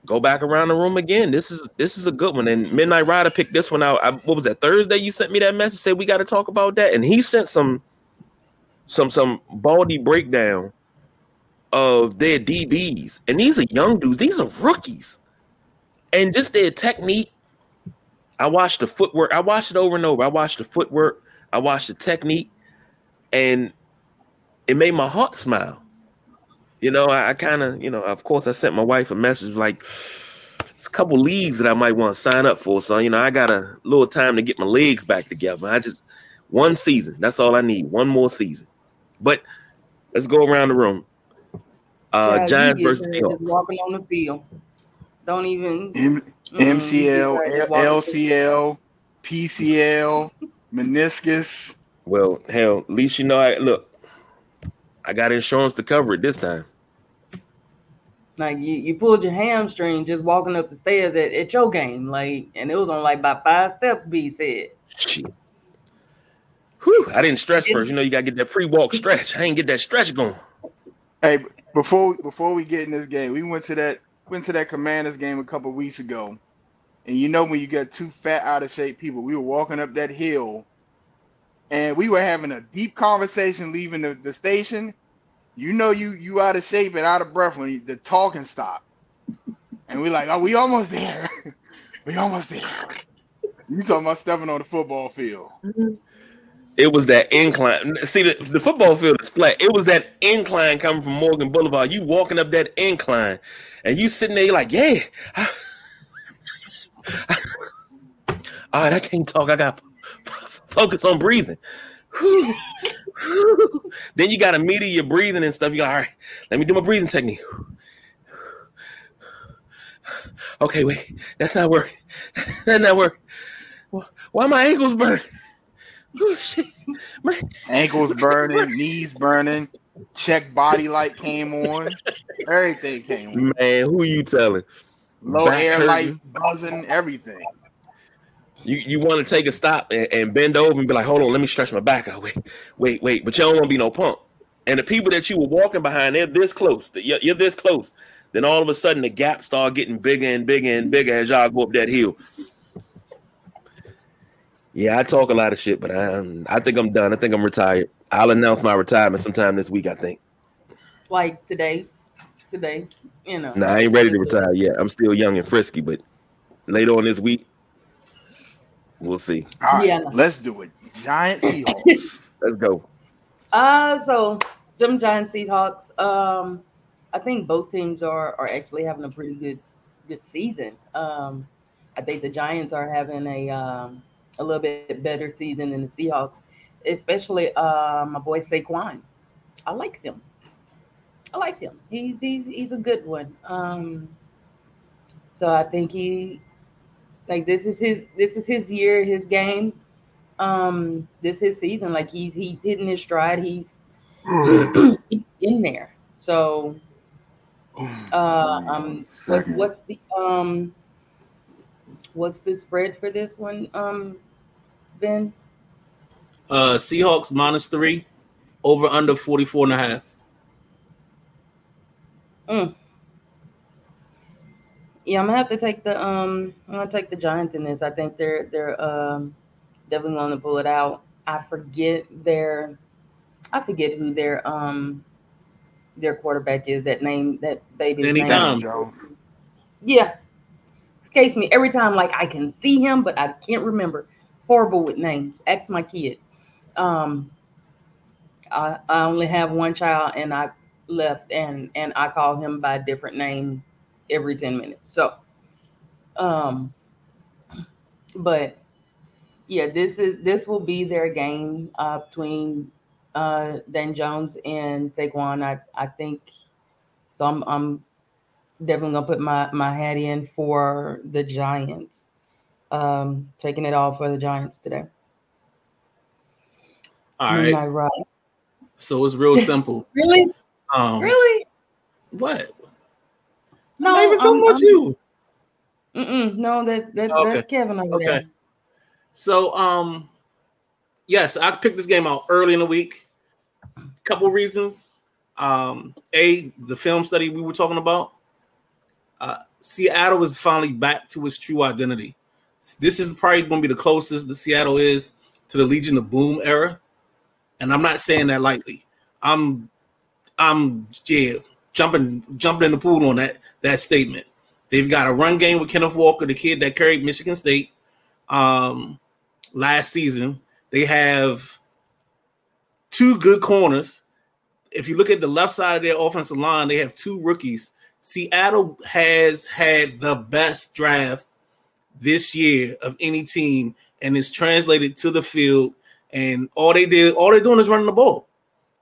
[SPEAKER 1] go back around the room again. This is this is a good one. And Midnight Rider picked this one out. I, what was that Thursday? You sent me that message. Said we got to talk about that, and he sent some some some baldy breakdown of their DBs. And these are young dudes. These are rookies. and just their technique. I watched the footwork. I watched it over and over. I watched the footwork. I watched the technique, and it made my heart smile. You know, I, I kind of, you know, of course, I sent my wife a message like, "It's a couple leagues that I might want to sign up for." So, you know, I got a little time to get my legs back together. I just one season. That's all I need. One more season. But let's go around the room. Uh,
[SPEAKER 4] Child,
[SPEAKER 1] Giants versus
[SPEAKER 4] there just
[SPEAKER 1] Seahawks.
[SPEAKER 4] walking on the field. Don't even
[SPEAKER 3] M-
[SPEAKER 4] mm,
[SPEAKER 3] MCL,
[SPEAKER 4] get there just walking
[SPEAKER 3] L- LCL, PCL, meniscus.
[SPEAKER 1] Well, hell, at least you know I look. I got insurance to cover it this time.
[SPEAKER 4] Like you, you pulled your hamstring just walking up the stairs at, at your game, like, and it was on like about five steps. B said,
[SPEAKER 1] Shit. Whew, I didn't stretch first. You know, you gotta get that pre-walk stretch. I ain't get that stretch going.
[SPEAKER 3] Hey, before before we get in this game, we went to that went to that Commanders game a couple weeks ago, and you know when you get two fat out of shape people, we were walking up that hill, and we were having a deep conversation leaving the, the station. You know you you out of shape and out of breath when you, the talking stopped, and we're like, oh, we almost there, [laughs] we almost there. You talking about stepping on the football field?
[SPEAKER 1] It was that incline. See, the, the football field is flat. It was that incline coming from Morgan Boulevard. You walking up that incline, and you sitting there, like, yeah. [laughs] All right, I can't talk. I got f- focus on breathing. Then you got to meter your breathing and stuff. You got all right. Let me do my breathing technique. Okay, wait, that's not working. [laughs] That's not working. Why my ankles burning? [laughs] Oh, shit. My-
[SPEAKER 3] Ankles burning, [laughs] knees burning, check body light came on, everything came on.
[SPEAKER 1] Man, who you telling?
[SPEAKER 3] Low
[SPEAKER 1] Back
[SPEAKER 3] air
[SPEAKER 1] hurting.
[SPEAKER 3] light buzzing, everything.
[SPEAKER 1] You you want to take a stop and, and bend over and be like, hold on, let me stretch my back out. Wait, wait, wait. But y'all don't want to be no punk. And the people that you were walking behind, they're this close. You're, you're this close. Then all of a sudden, the gap start getting bigger and bigger and bigger as y'all go up that hill. Yeah, I talk a lot of shit, but I, I think I'm done. I think I'm retired. I'll announce my retirement sometime this week. I think.
[SPEAKER 4] like today, today, you know.
[SPEAKER 1] Nah, I ain't ready to retire yet. I'm still young and frisky, but later on this week, we'll see.
[SPEAKER 3] All right,
[SPEAKER 4] Yeah,
[SPEAKER 3] let's do it. Giant Seahawks. [laughs]
[SPEAKER 1] Let's go.
[SPEAKER 4] Uh so them Giants Seahawks. Um, I think both teams are are actually having a pretty good good season. Um, I think the Giants are having a um a little bit better season than the Seahawks, especially uh my boy Saquon. I like him. I like him. He's he's he's a good one. Um, so I think he like this is his this is his year, his game. Um, this his season. Like he's he's hitting his stride. He's [clears throat] in there. So uh um what, what's the um what's the spread for this one um ben
[SPEAKER 2] Uh, Seahawks minus three, over under 44 and a half.
[SPEAKER 4] Yeah i'm gonna have to take the um i'm gonna take the giants in this. I think they're they're um definitely gonna pull it out. I forget their i forget who their um their quarterback is. That name that baby's
[SPEAKER 2] Danny
[SPEAKER 4] name.
[SPEAKER 2] Dimes.
[SPEAKER 4] Yeah. Escapes me every time like i can see him but i can't remember. Horrible with names. Ask my kid. Um i, I only have one child and i left and and i call him by a different name every 10 minutes so um but yeah this is this will be their game uh between uh dan jones and saquon i i think so i'm i'm definitely gonna put my my hat in for the Giants. Um, taking it all for the Giants today.
[SPEAKER 2] All
[SPEAKER 4] Am
[SPEAKER 2] right.
[SPEAKER 4] I right?
[SPEAKER 2] So it's real simple. [laughs]
[SPEAKER 4] Really?
[SPEAKER 2] Um,
[SPEAKER 4] Really?
[SPEAKER 2] What?
[SPEAKER 4] No,
[SPEAKER 2] I'm not even talking
[SPEAKER 4] I'm-
[SPEAKER 2] about you.
[SPEAKER 4] Mm-mm, no, that, that
[SPEAKER 2] Okay.
[SPEAKER 4] that's Kevin over
[SPEAKER 2] Okay.
[SPEAKER 4] there.
[SPEAKER 2] So, um, yes, I picked this game out early in the week. Couple reasons. Um, a the film study we were talking about. Uh, Seattle is finally back to its true identity. This is probably going to be the closest the Seattle is to the Legion of Boom era, and I'm not saying that lightly. I'm, I'm yeah, jumping jumping in the pool on that that statement. They've got a run game with Kenneth Walker, the kid that carried Michigan State um, last season. They have two good corners. If you look at the left side of their offensive line, they have two rookies. Seattle has had the best draft this year of any team, and it's translated to the field. And all they did, all they're doing is running the ball.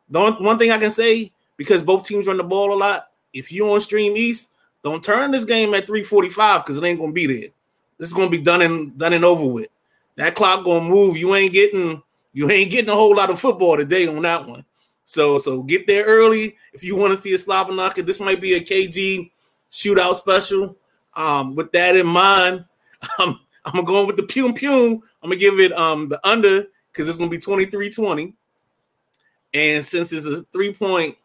[SPEAKER 2] The one, one thing I can say, because both teams run the ball a lot, if you're on Stream East, don't turn this game at 345 because it ain't gonna be there. This is gonna be done and done and over with. That clock gonna move. You ain't getting you ain't getting a whole lot of football today on that one. So so get there early if you want to see a slobber knocker. This might be a KG shootout special. Um, with that in mind, [laughs] I'm I'm going with the pum pum. I'm gonna give it um the under because it's gonna be 23-20. And since it's a three-point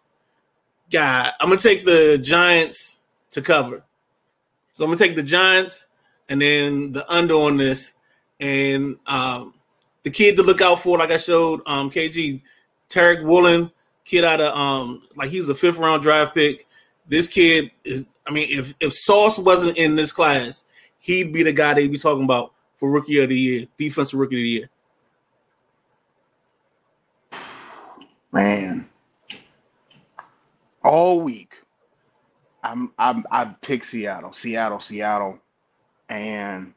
[SPEAKER 2] guy, I'm gonna take the Giants to cover. So I'm gonna take the Giants and then the under on this. And um, the kid to look out for, like I showed um, KG, Tariq Woolen, kid out of um, like he was a fifth round draft pick. This kid is, I mean, if if Sauce wasn't in this class, he'd be the guy they'd be talking about for rookie of the year, defensive rookie of the year.
[SPEAKER 3] Man, all week, I'm I'm I pick Seattle, Seattle, Seattle, and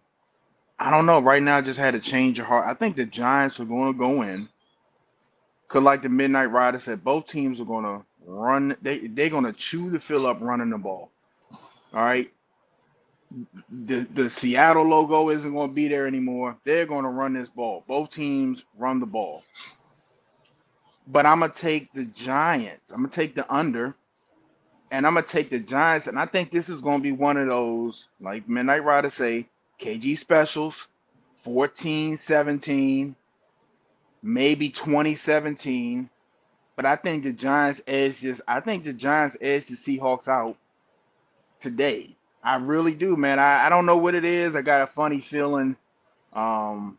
[SPEAKER 3] I don't know. Right now, I just had a change of heart. I think the Giants are going to go in. Cause like the Midnight Rider said, both teams are going to run. They they're going to chew the fill up running the ball. All right. The the Seattle logo isn't going to be there anymore. They're going to run this ball. Both teams run the ball. But I'm gonna take the Giants. I'm gonna take the under, and I'm gonna take the Giants. And I think this is gonna be one of those, like Midnight Rider say, KG specials, 14, 17, maybe 2017. But I think the Giants edge just I think the Giants edge the Seahawks out today. I really do, man. I, I don't know what it is. I got a funny feeling. Um,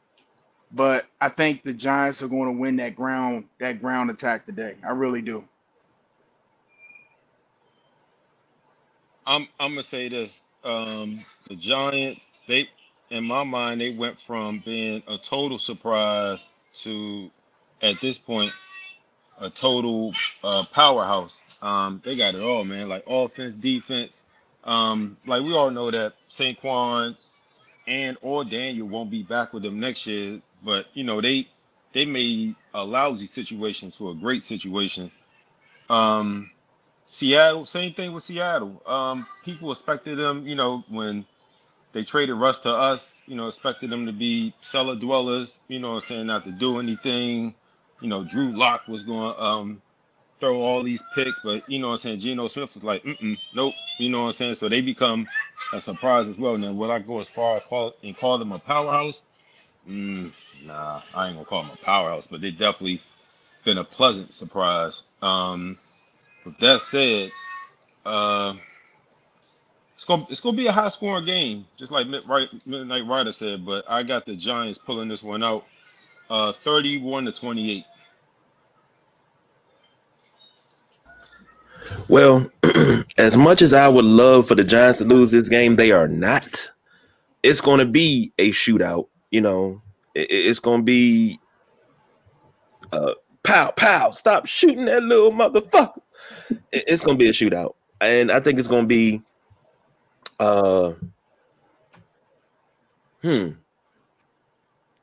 [SPEAKER 3] but I think the Giants are going to win that ground that ground attack today. I really do.
[SPEAKER 5] I'm I'm gonna say this. Um, the Giants, they in my mind, they went from being a total surprise to at this point a total uh, powerhouse. Um, they got it all, man. Like offense, defense. Um, like we all know that St. Saquon and or Daniel won't be back with them next year. But you know, they they made a lousy situation to a great situation. Um, Seattle, same thing with Seattle. Um, people expected them, you know, when they traded Russ to us, you know, expected them to be cellar dwellers, you know, saying not to do anything. You know, Drew Lock was going to um, throw all these picks, but you know I'm saying? Geno Smith was like, Mm-mm, nope, you know what I'm saying? So they become a surprise as well. Now, will I go as far as call and call them a powerhouse? Mm, nah, I ain't gonna call them a powerhouse, but they definitely been a pleasant surprise. Um, with that said, uh, it's gonna it's gonna be a high scoring game, just like Mid- Midnight Rider said. But I got the Giants pulling this one out, uh, thirty-one to twenty-eight.
[SPEAKER 1] Well, [clears throat] as much as I would love for the Giants to lose this game, they are not. It's going to be a shootout. You know, it- it's to be uh, pow pow. Stop shooting that little motherfucker. It- It's to be a shootout, and I think it's to be uh hmm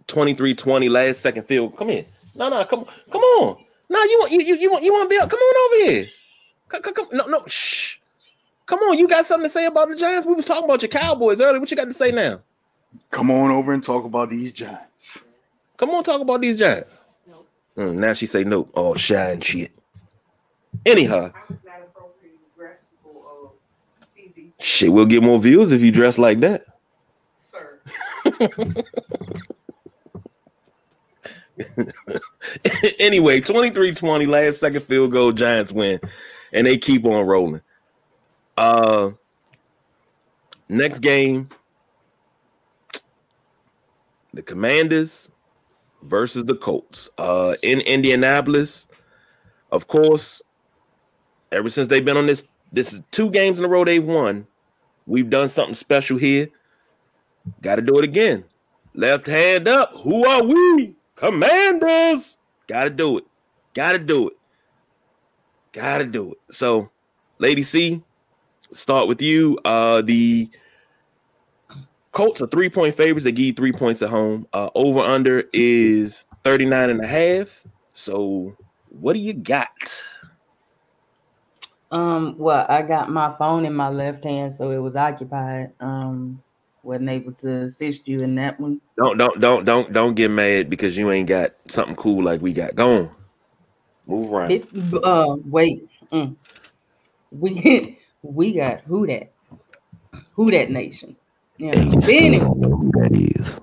[SPEAKER 1] 23-20 last second field. Come in. No, no, come come on. No, you want you you, you want you want to be up. Come on over here. Come, come, come. No, no, shh. Come on, you got something to say about the Giants? We was talking about your Cowboys earlier. What you got to say now?
[SPEAKER 3] Come on over and talk about these Giants.
[SPEAKER 1] Come on, talk about these Giants. Mm, now she say nope. Oh, shine shit. Anyhow, shit, we'll get more views if you dress like that.
[SPEAKER 4] Sir. [laughs]
[SPEAKER 1] anyway, 23-20, last second field goal, Giants win, and they keep on rolling. Uh next game, the Commanders versus the Colts. Uh in Indianapolis. Of course, ever since they've been on this, this is two games in a row they've won. We've done something special here. Got to do it again. Left hand up. Who are we? Commanders. Got to do it. Got to do it. Got to do it. So, Lady C, start with you. Uh, the Colts are three point favorites. They give you three points at home. Uh, over under is 39 and a half. So, what do you got?
[SPEAKER 4] Um, well, I got my phone in my left hand, so it was occupied. Um, wasn't able to assist you in that one.
[SPEAKER 1] Don't don't don't don't don't get mad because you ain't got something cool like we got. Go on. Move around.
[SPEAKER 4] It, uh, wait. Mm. We [laughs] we got who that? Who that nation? Yeah. But anyway,
[SPEAKER 1] That is.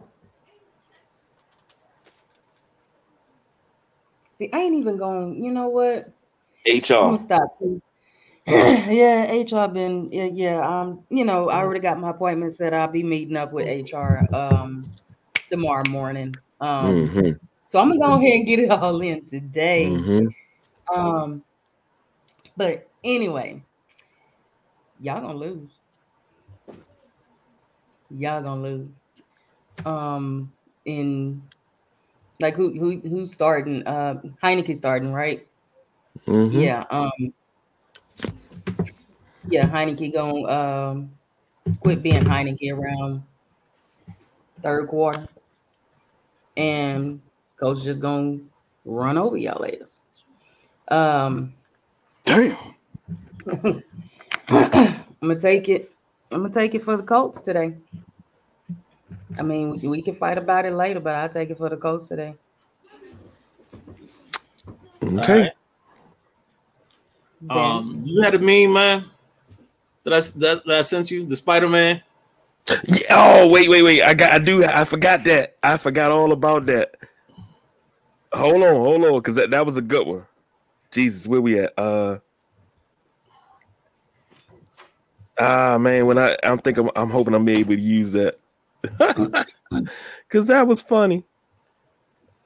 [SPEAKER 4] see, I ain't even going. You know what? I'm
[SPEAKER 1] HR.
[SPEAKER 4] stop. yeah, HR been yeah, yeah. Um, you know, I already got my appointment set. I'll be meeting up with HR um tomorrow morning. Um,
[SPEAKER 1] hmm
[SPEAKER 4] so I'm gonna go ahead and get it all in today.
[SPEAKER 1] hmm
[SPEAKER 4] Um, but anyway, y'all gonna lose. Y'all gonna lose. Um, in like who who who's starting? Uh, Heinicke starting, right?
[SPEAKER 1] hmm
[SPEAKER 4] Yeah. Um. Yeah, Heinicke gonna um quit being Heinicke around third quarter, and coach just gonna run over y'all ass. Um.
[SPEAKER 3] Damn. [coughs]
[SPEAKER 4] I'm gonna take it. I'm gonna take it for the Colts today. I mean, we, we can fight about it later, but I'll take it for the Colts today.
[SPEAKER 1] Okay.
[SPEAKER 2] Alright. Um, you had a meme, man. That I that, that I sent you, the Spider Man.
[SPEAKER 1] Yeah, oh wait, wait, wait. I got. I do. I forgot that. I forgot all about that. Hold on, hold on, because that, that was a good one. Jesus, where we at? Uh. Ah man, when I I'm thinking I'm hoping I'm able to use that [laughs] because that was funny.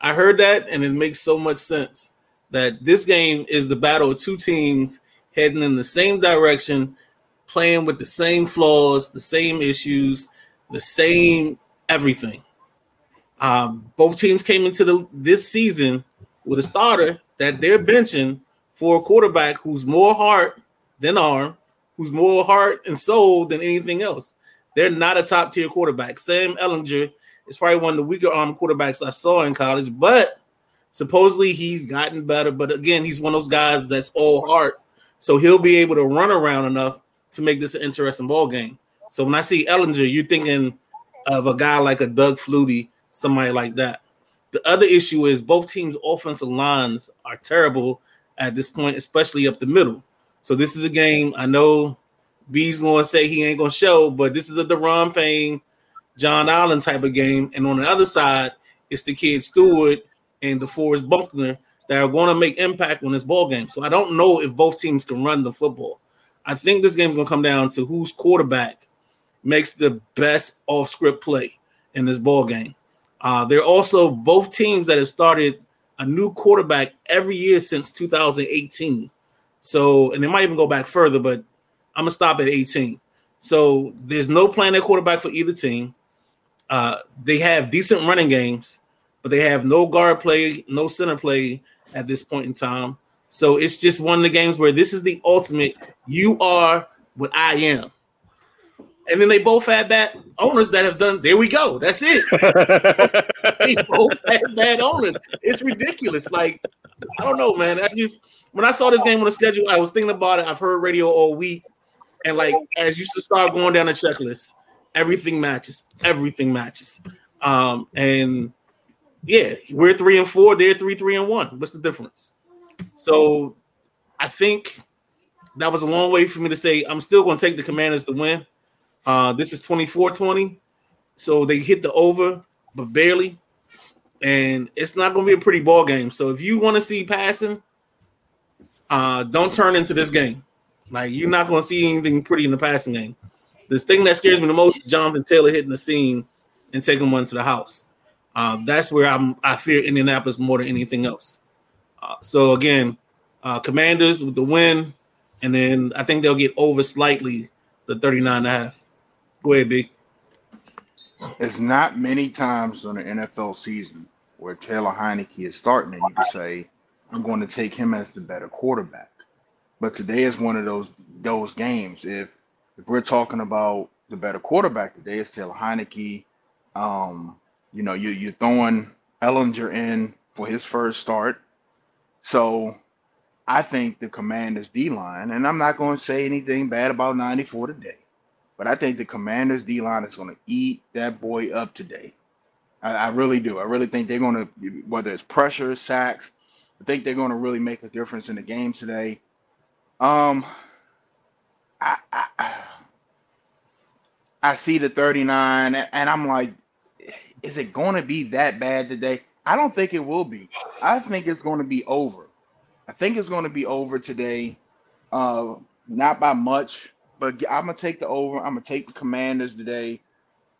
[SPEAKER 2] I heard that, and it makes so much sense that this game is the battle of two teams heading in the same direction, playing with the same flaws, the same issues, the same everything. Um, both teams came into the this season with a starter that they're benching for a quarterback who's more heart than arm, who's more heart and soul than anything else. They're not a top tier quarterback. Sam Ehlinger is probably one of the weaker arm quarterbacks I saw in college, but supposedly he's gotten better. But again, he's one of those guys that's all heart, so he'll be able to run around enough to make this an interesting ball game. So when I see Ehlinger, you're thinking of a guy like a Doug Flutie, somebody like that. The other issue is both teams' offensive lines are terrible at this point, especially up the middle. So this is a game I know B's to say he ain't to show, but this is a Daron Payne, John Allen type of game. And on the other side, it's the kid Stewart and DeForest Buckner that are to make impact on this ball game. So I don't know if both teams can run the football. I think this game's to come down to whose quarterback makes the best off script play in this ball game. Uh, they're also both teams that have started a new quarterback every year since 2018. So, and they might even go back further, but I'm gonna stop at 18. So there's no plan at quarterback for either team. Uh, they have decent running games, but they have no guard play, no center play at this point in time. So it's just one of the games where this is the ultimate. You are what I am. And then they both had bad owners that have done. There we go. That's it. [laughs] they both had bad owners. It's ridiculous. Like I don't know, man. I just when I saw this game on the schedule, I was thinking about it. I've heard radio all week, and like as you should start going down the checklist, everything matches. Everything matches. Um, and yeah, we're three and four. They're three, three and one. What's the difference? So I think that was a long way for me to say I'm still going to take the Commanders to win. Uh, this is 24-20. So they hit the over, but barely. And it's not going to be a pretty ball game. So if you want to see passing, uh, don't turn into this game. Like you're not going to see anything pretty in the passing game. This thing that scares me the most, is Jonathan Taylor hitting the scene and taking one to the house. Uh, that's where I'm. I fear Indianapolis more than anything else. Uh, so again, uh, Commanders with the win, and then I think they'll get over slightly the 39 and a half. Go ahead, B.
[SPEAKER 3] It's not many times in the NFL season where Taylor Heinicke is starting and you can say, I'm going to take him as the better quarterback. But today is one of those those games. If if we're talking about the better quarterback today, it's Taylor Heinicke. Um, you know, you you're throwing Ehlinger in for his first start. So I think the Commanders D line, and I'm not going to say anything bad about 94 today, but I think the Commanders D line is going to eat that boy up today. I, I really do. I really think they're going to, whether it's pressure, sacks, I think they're going to really make a difference in the game today. Um, I, I, I see the 39, and I'm like, is it going to be that bad today? I don't think it will be. I think it's going to be over. I think it's going to be over today. Uh, not by much, but I'm gonna take the over. I'm gonna take the Commanders today.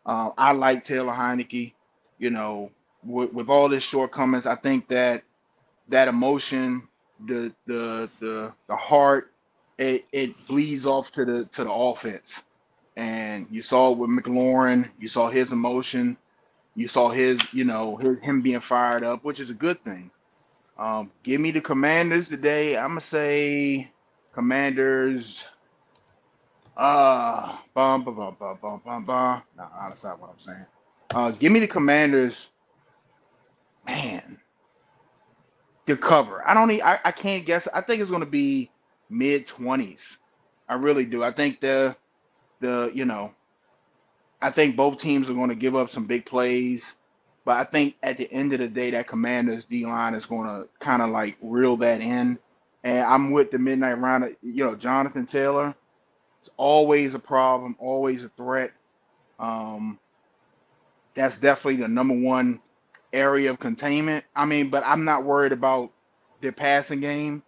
[SPEAKER 3] Uh, I like Taylor Heinicke. You know, with, with all his shortcomings, I think that that emotion, the the the the heart, it it bleeds off to the to the offense. And you saw it with McLaurin. You saw his emotion. You saw his, you know, his, him being fired up, which is a good thing. Um, give me the Commanders today. I'm gonna say Commanders. Uh, bum, bum, bum, bum, bum, bum, bum. No, that's not what I'm saying. Uh, give me the Commanders. Man, the cover. I don't need. I, I can't guess. I think it's gonna be mid twenties. I really do. I think the the you know, I think both teams are going to give up some big plays. But I think at the end of the day, that Commanders D line is going to kind of like reel that in. And I'm with the midnight round. You know, Jonathan Taylor. It's always a problem, always a threat. Um, that's definitely the number one area of containment. I mean, but I'm not worried about their passing game.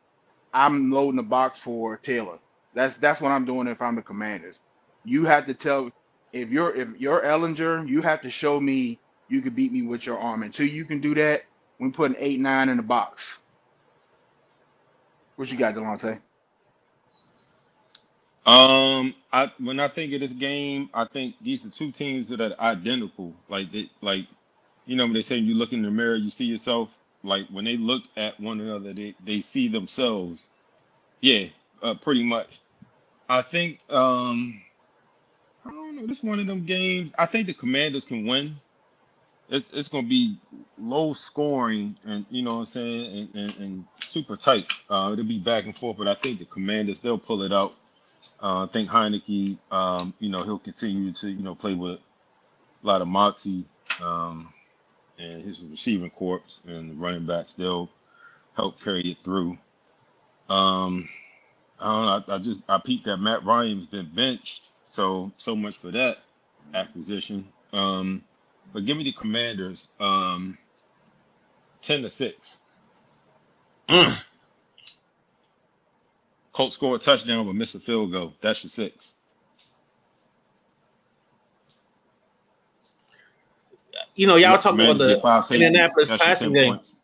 [SPEAKER 3] I'm loading the box for Taylor. That's that's what I'm doing if I'm the Commanders. You have to tell if you're if you're Ehlinger, you have to show me you can beat me with your arm. Until you can do that, we put an eight nine in the box. What you got, Delonte?
[SPEAKER 5] Um, I when I think of this game, I think these are two teams that are identical. Like they, like, you know, when they say you look in the mirror, you see yourself. Like when they look at one another, they they see themselves. Yeah, uh, pretty much. I think um, I don't know. This one of them games. I think the Commanders can win it's it's gonna be low scoring and you know what I'm saying and, and, and super tight. Uh, it'll be back and forth, but I think the Commanders they'll pull it out. Uh, I think Heinicke, um, you know, he'll continue to you know play with a lot of moxie um, and his receiving corps and running backs. They'll help carry it through. Um, I don't know. I, I just I peeped that Matt Ryan's been benched, so so much for that acquisition. Um, but give me the Commanders, um, ten to six. [clears throat] Colts score a touchdown but miss a field goal. That's your six.
[SPEAKER 2] You know, y'all talking about
[SPEAKER 5] Commanders get five
[SPEAKER 2] the. Indianapolis
[SPEAKER 5] That's
[SPEAKER 2] passing
[SPEAKER 5] 10
[SPEAKER 2] game.
[SPEAKER 5] points.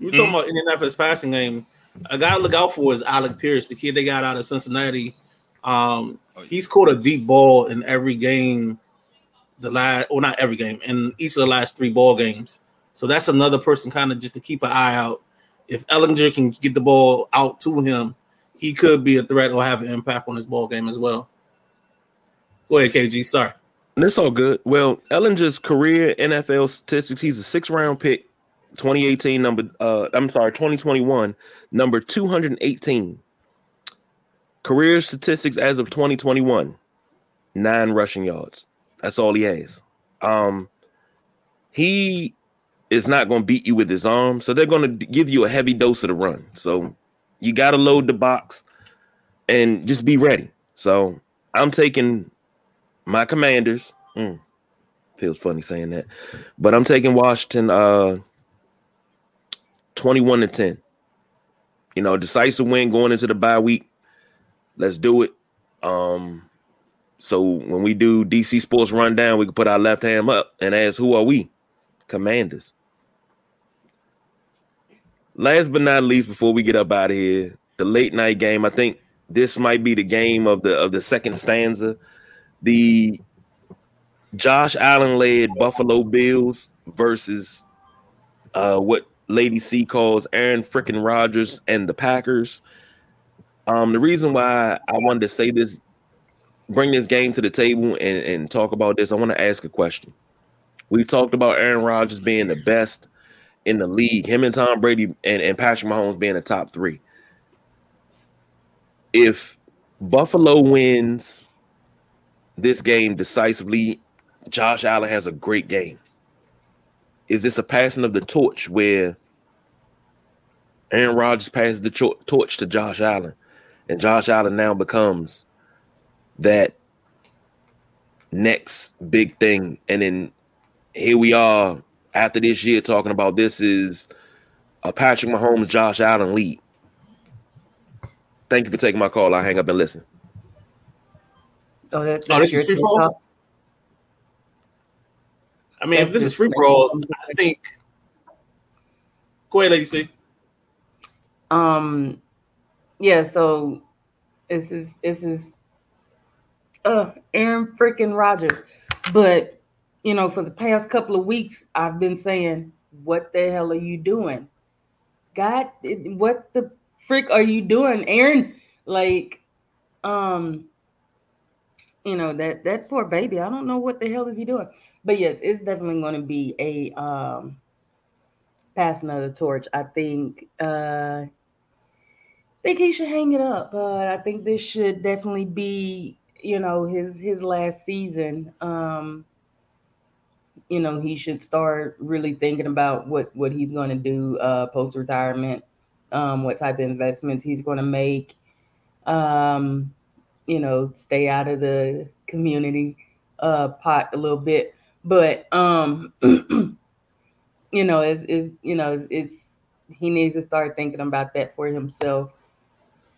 [SPEAKER 2] You talking about Indianapolis passing game? A guy to look out for is Alec Pierce, the kid they got out of Cincinnati. Um,
[SPEAKER 5] Oh, yeah.
[SPEAKER 2] he's caught a deep ball in every game. The last, or not every game, in each of the last three ball games. So that's another person kind of just to keep an eye out. If Ehlinger can get the ball out to him, he could be a threat or have an impact on his ball game as well. Go ahead, KG. Sorry.
[SPEAKER 1] That's all good. Well, Ehlinger's career NFL statistics, he's a six round pick, 2018 number uh I'm sorry, 2021, number 218. Career statistics as of 2021, nine rushing yards. That's all he has. Um he is not going to beat you with his arm, so they're going to give you a heavy dose of the run. So you got to load the box and just be ready. So I'm taking my commanders. Mm, feels funny saying that, but I'm taking Washington uh 21 to 10. You know, decisive win going into the bye week. Let's do it. Um, so when we do DC Sports Rundown, we can put our left hand up and ask, who are we? Commanders. Last but not least, before we get up out of here, the late night game. I think this might be the game of the of the second stanza. the Josh Allen led Buffalo Bills versus uh, what Lady C calls Aaron freaking Rodgers and the Packers. Um, the reason why I wanted to say this, bring this game to the table and, and talk about this, I want to ask a question. We talked about Aaron Rodgers being the best in the league, him and Tom Brady and, and Patrick Mahomes being the top three. If Buffalo wins this game decisively, Josh Allen has a great game. Is this a passing of the torch where Aaron Rodgers passes the torch to Josh Allen, and Josh Allen now becomes that next big thing? And then here we are after this year talking about this is a Patrick Mahomes, Josh Allen lead. Thank you for taking my call. I hang up and listen.
[SPEAKER 2] Oh, that, oh this is free for all. I mean, if this is free for all, I think. Go ahead, Lady C.
[SPEAKER 4] Um, yeah. So this is this is uh Aaron freaking Rodgers, but you know, for the past couple of weeks, I've been saying, "What the hell are you doing, God? What the frick are you doing, Aaron?" Like, um, you know that that poor baby. I don't know what the hell is he doing, but yes, it's definitely going to be a um passing of the torch. I think. uh I think he should hang it up, but I think this should definitely be, you know, his his last season. Um, you know he should start really thinking about what what he's going to do uh, post retirement, um, what type of investments he's going to make. Um, you know, stay out of the community uh, pot a little bit, but um, [clears throat] you know, is is you know, it's he needs to start thinking about that for himself.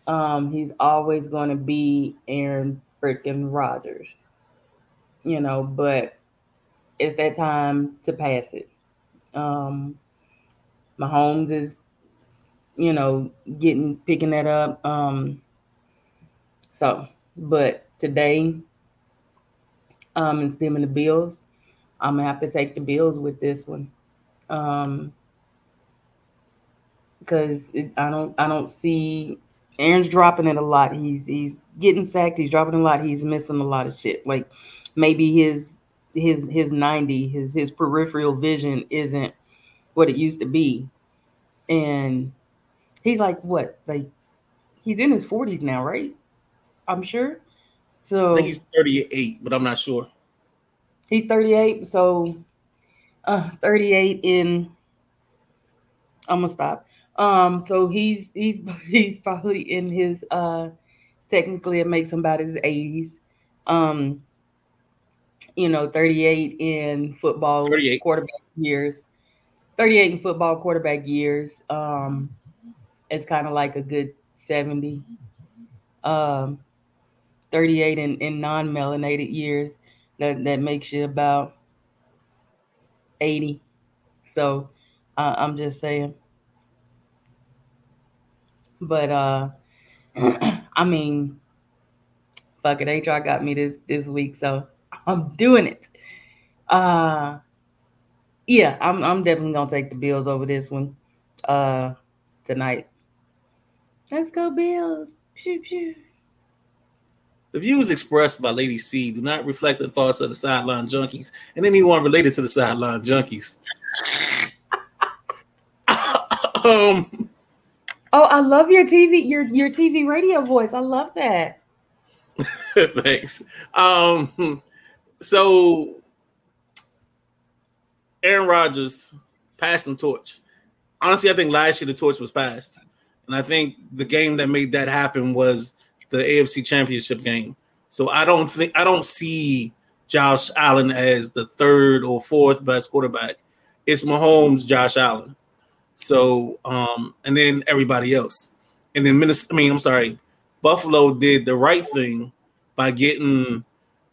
[SPEAKER 4] Um, he's always going to be Aaron freaking Rodgers, you know, but it's that time to pass it. Um, Mahomes is, you know, getting picking that up. Um, so, but today, um, it's them and the Bills. I'm gonna have to take the Bills with this one, um, because I don't I don't see Aaron's dropping it a lot. He's he's getting sacked. He's dropping a lot. He's missing a lot of shit. Like maybe his his his 90 his his peripheral vision isn't what it used to be. And he's like what like he's in his 40s now right? I'm sure. So
[SPEAKER 2] I think he's 38 but i'm not sure.
[SPEAKER 4] He's 38 so uh 38 in i'm gonna stop. Um so he's he's [laughs] he's probably in his uh technically it makes him about his 80s um you know, 38 in football 38. quarterback years. 38 in football quarterback years. Um, it's kind of like a good 70. Um, 38 in, in non-melanated years. That that makes you about 80. So uh, I'm just saying. But uh [clears throat] I mean, fuck it, HR got me this this week, so I'm doing it. Uh yeah, I'm I'm definitely gonna take the Bills over this one uh tonight. Let's go, Bills. Pew, pew.
[SPEAKER 2] The views expressed by Lady C do not reflect the thoughts of the sideline junkies and anyone related to the sideline junkies. [laughs]
[SPEAKER 4] um Oh, I love your TV, your your TV radio voice. I love that. [laughs]
[SPEAKER 2] Thanks. Um so Aaron Rodgers passed the torch. Honestly, I think last year the torch was passed. And I think the game that made that happen was the AFC championship game. So I don't think I don't see Josh Allen as the third or fourth best quarterback. It's Mahomes, Josh Allen. So um, and then everybody else. And then Minnesota, I mean, I'm sorry, Buffalo did the right thing by getting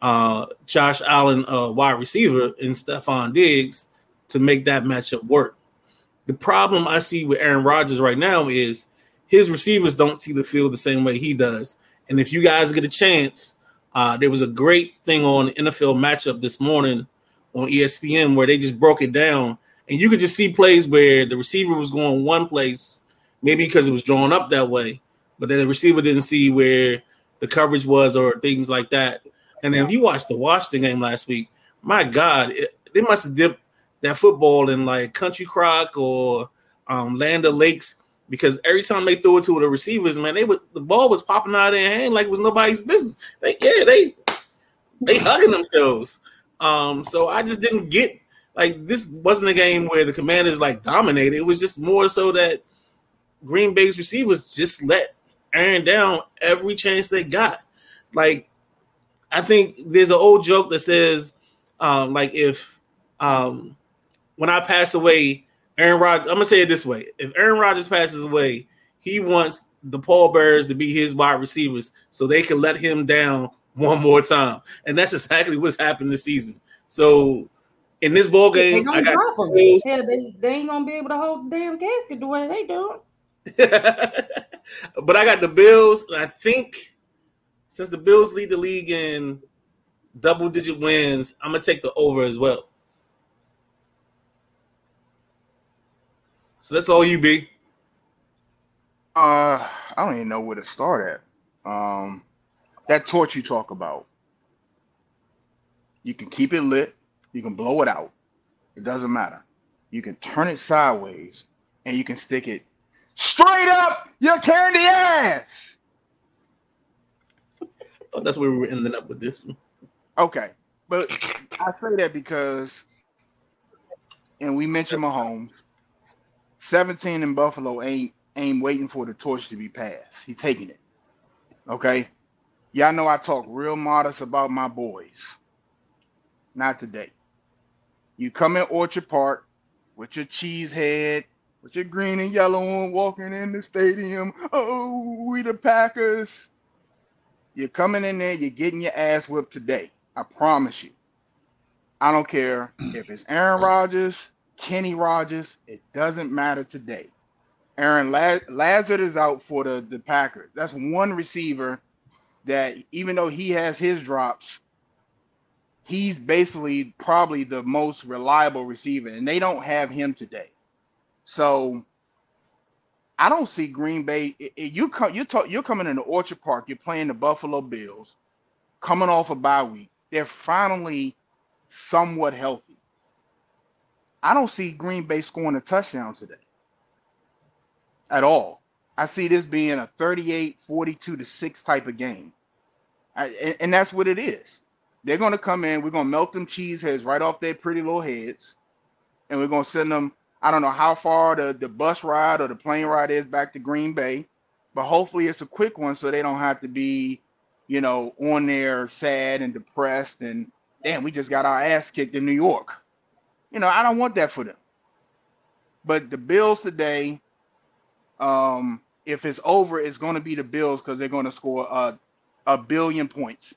[SPEAKER 2] uh, Josh Allen, uh, wide receiver, and Stefon Diggs to make that matchup work. The problem I see with Aaron Rodgers right now is his receivers don't see the field the same way he does. And if you guys get a chance, Uh, there was a great thing on NFL matchup this morning on ESPN where they just broke it down, and you could just see plays where the receiver was going one place, maybe because it was drawn up that way, but then the receiver didn't see where the coverage was or things like that. And then if you watched the Washington game last week, my God, it, they must have dipped that football in like Country Crock or um, Land Lakes because every time they threw it to the receivers, man, they was the ball was popping out of their hand like it was nobody's business. They yeah, they they hugging themselves. Um, so I just didn't get like this wasn't a game where the commanders like dominated. It was just more so that Green Bay's receivers just let Aaron down every chance they got. Like I think there's an old joke that says, um, like if um when I pass away, Aaron Rodgers, I'm gonna say it this way: if Aaron Rodgers passes away, he wants the pallbearers to be his wide receivers so they can let him down one more time, and that's exactly what's happened this season. So in this ball game,
[SPEAKER 4] I got yeah, they, they ain't gonna be able to hold the damn casket the way they do. [laughs]
[SPEAKER 2] but I got the Bills, and I think since the Bills lead the league in double digit wins, I'm gonna take the over as well. So that's all you be.
[SPEAKER 3] Uh, I don't even know where to start at. Um, that torch you talk about, you can keep it lit, you can blow it out. It doesn't matter. You can turn it sideways, and you can stick it straight up your candy ass.
[SPEAKER 2] Oh, that's where we were ending up with this. One.
[SPEAKER 3] Okay, but I say that because, and we mentioned Mahomes. 17 in Buffalo ain't ain't waiting for the torch to be passed. He taking it. Okay. Y'all know I talk real modest about my boys. Not today. You come in Orchard Park with your cheese head, with your green and yellow one walking in the stadium. Oh, we the Packers. You're coming in there, you're getting your ass whipped today. I promise you. I don't care if it's Aaron Rodgers, Kenny Rogers. It doesn't matter today. Aaron Lazard is out for the, the Packers. That's one receiver that, even though he has his drops, he's basically probably the most reliable receiver, and they don't have him today. So I don't see Green Bay. You come, you talk, you're coming into Orchard Park. You're playing the Buffalo Bills, coming off a bye week. They're finally somewhat healthy. I don't see Green Bay scoring a touchdown today at all. I see this being a 38 42 to 6 type of game. I, and, and, that's what it is. They're going to come in, we're going to melt them cheese heads right off their pretty little heads, and we're going to send them. I don't know how far the, the bus ride or the plane ride is back to Green Bay, but hopefully it's a quick one so they don't have to be, you know, on there sad and depressed and damn, we just got our ass kicked in New York. You know, I don't want that for them. But the Bills today, um, if it's over, it's going to be the Bills because they're going to score a, a billion points.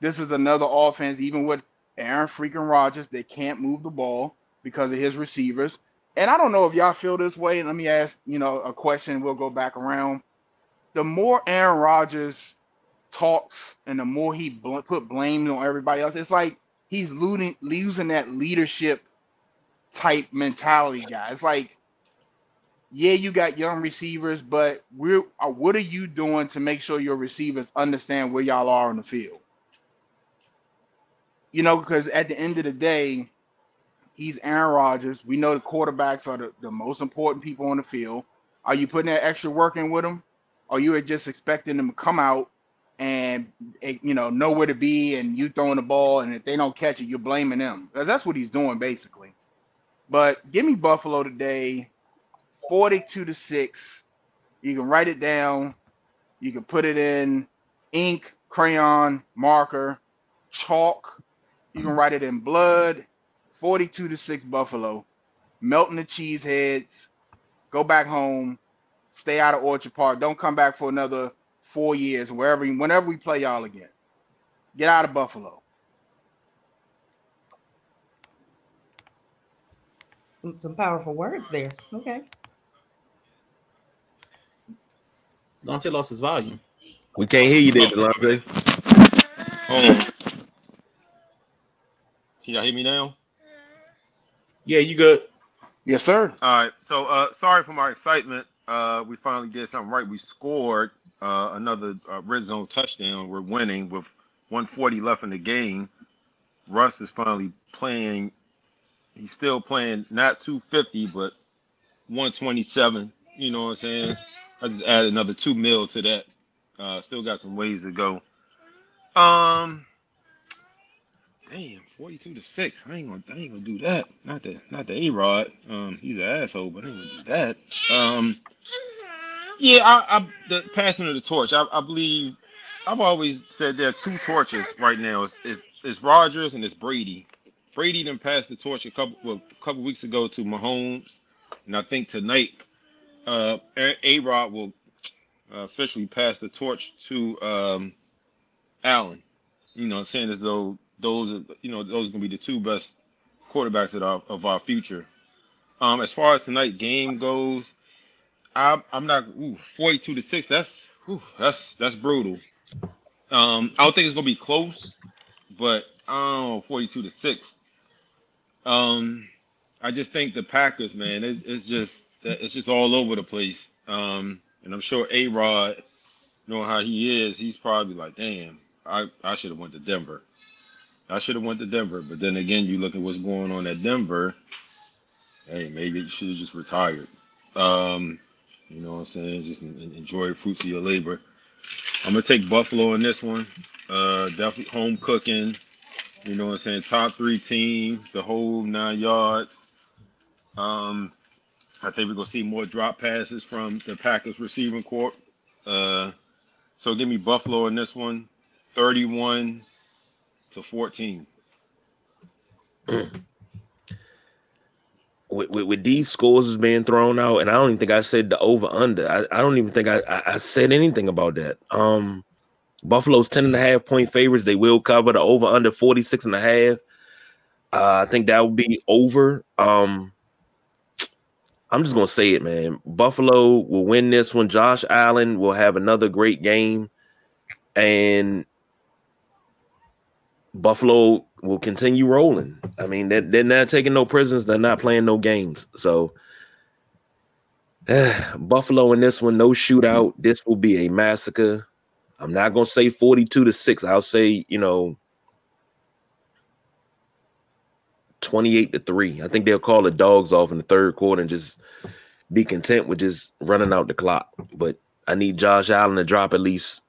[SPEAKER 3] This is another offense, even with Aaron freaking Rodgers, they can't move the ball because of his receivers. And I don't know if y'all feel this way. Let me ask, you know, a question. We'll go back around. The more Aaron Rodgers talks and the more he bl- put blame on everybody else, it's like he's losing losing that leadership type mentality guy. It's like, yeah, you got young receivers, but we're uh, what are you doing to make sure your receivers understand where y'all are on the field? You know, because at the end of the day, he's Aaron Rodgers. We know the quarterbacks are the, the most important people on the field. Are you putting that extra work in with them? Or you are just expecting them to come out and you know know where to be and you throwing the ball and if they don't catch it, you're blaming them. Because that's what he's doing basically. But give me Buffalo today, 42 to 6. You can write it down. You can put it in ink, crayon, marker, chalk. You can write it in blood. 42 to 6 Buffalo. Melting the cheese heads. Go back home. Stay out of Orchard Park. Don't come back for another four years, wherever whenever we play y'all again. Get out of Buffalo.
[SPEAKER 4] Some some powerful words there. Okay.
[SPEAKER 2] Dante lost his volume.
[SPEAKER 1] We can't hear you there, Delonte.
[SPEAKER 5] Home. Can y'all hear me now?
[SPEAKER 2] Yeah, you good?
[SPEAKER 3] Yes, sir.
[SPEAKER 5] All right. So uh sorry for my excitement. Uh we finally did something right. We scored uh another uh, red zone touchdown. We're winning with 140 left in the game. Russ is finally playing. He's still playing not 250, but 127. You know what I'm saying? I just added another two mil to that. Uh still got some ways to go. Um Damn, 42 to 6. I ain't gonna I ain't gonna do that. Not the not the A-Rod. Um, he's an asshole, but I ain't gonna do that. Um yeah, I, I the passing of the torch. I, I believe I've always said there are two torches right now. It's, it's, it's Rodgers and it's Brady. Brady then passed the torch a couple well, a couple weeks ago to Mahomes, and I think tonight uh A Rod will officially pass the torch to um Allen. You know, saying as though those are you know those are gonna be the two best quarterbacks of our of our future. Um, as far as tonight game goes, I'm I'm not ooh, 42 to six. That's ooh, that's that's brutal. Um, I don't think it's gonna be close, but I don't know, 42 to six. Um, I just think the Packers, man, it's, it's just it's just all over the place. Um, and I'm sure A Rod, knowing how he is, he's probably like, damn, I, I should have went to Denver. I should have went to Denver. But then again, you look at what's going on at Denver. Hey, maybe you should have just retired. Um, you know what I'm saying? Just enjoy the fruits of your labor. I'm gonna take Buffalo in this one. Uh, definitely home cooking. You know what I'm saying? Top three team, the whole nine yards. Um, I think we're gonna see more drop passes from the Packers receiving court. Uh, so give me Buffalo in this one, 31 to 14.
[SPEAKER 1] with, with, with these scores is being thrown out, and I don't even think I said the over under. I, I don't even think I, I, I said anything about that. Um, Buffalo's 10 and a half point favorites. They will cover the over under 46 and a half. Uh, I think that would be over. Um, I'm just gonna say it, man. Buffalo will win this one. Josh Allen will have another great game, and Buffalo will continue rolling. I mean, they're, they're not taking no prisoners. They're not playing no games. So, uh, Buffalo in this one, no shootout. This will be a massacre. I'm not gonna say 42 to six. I'll say, you know, 28 to 3. I think they'll call the dogs off in the third quarter and just be content with just running out the clock. But I need Josh Allen to drop at least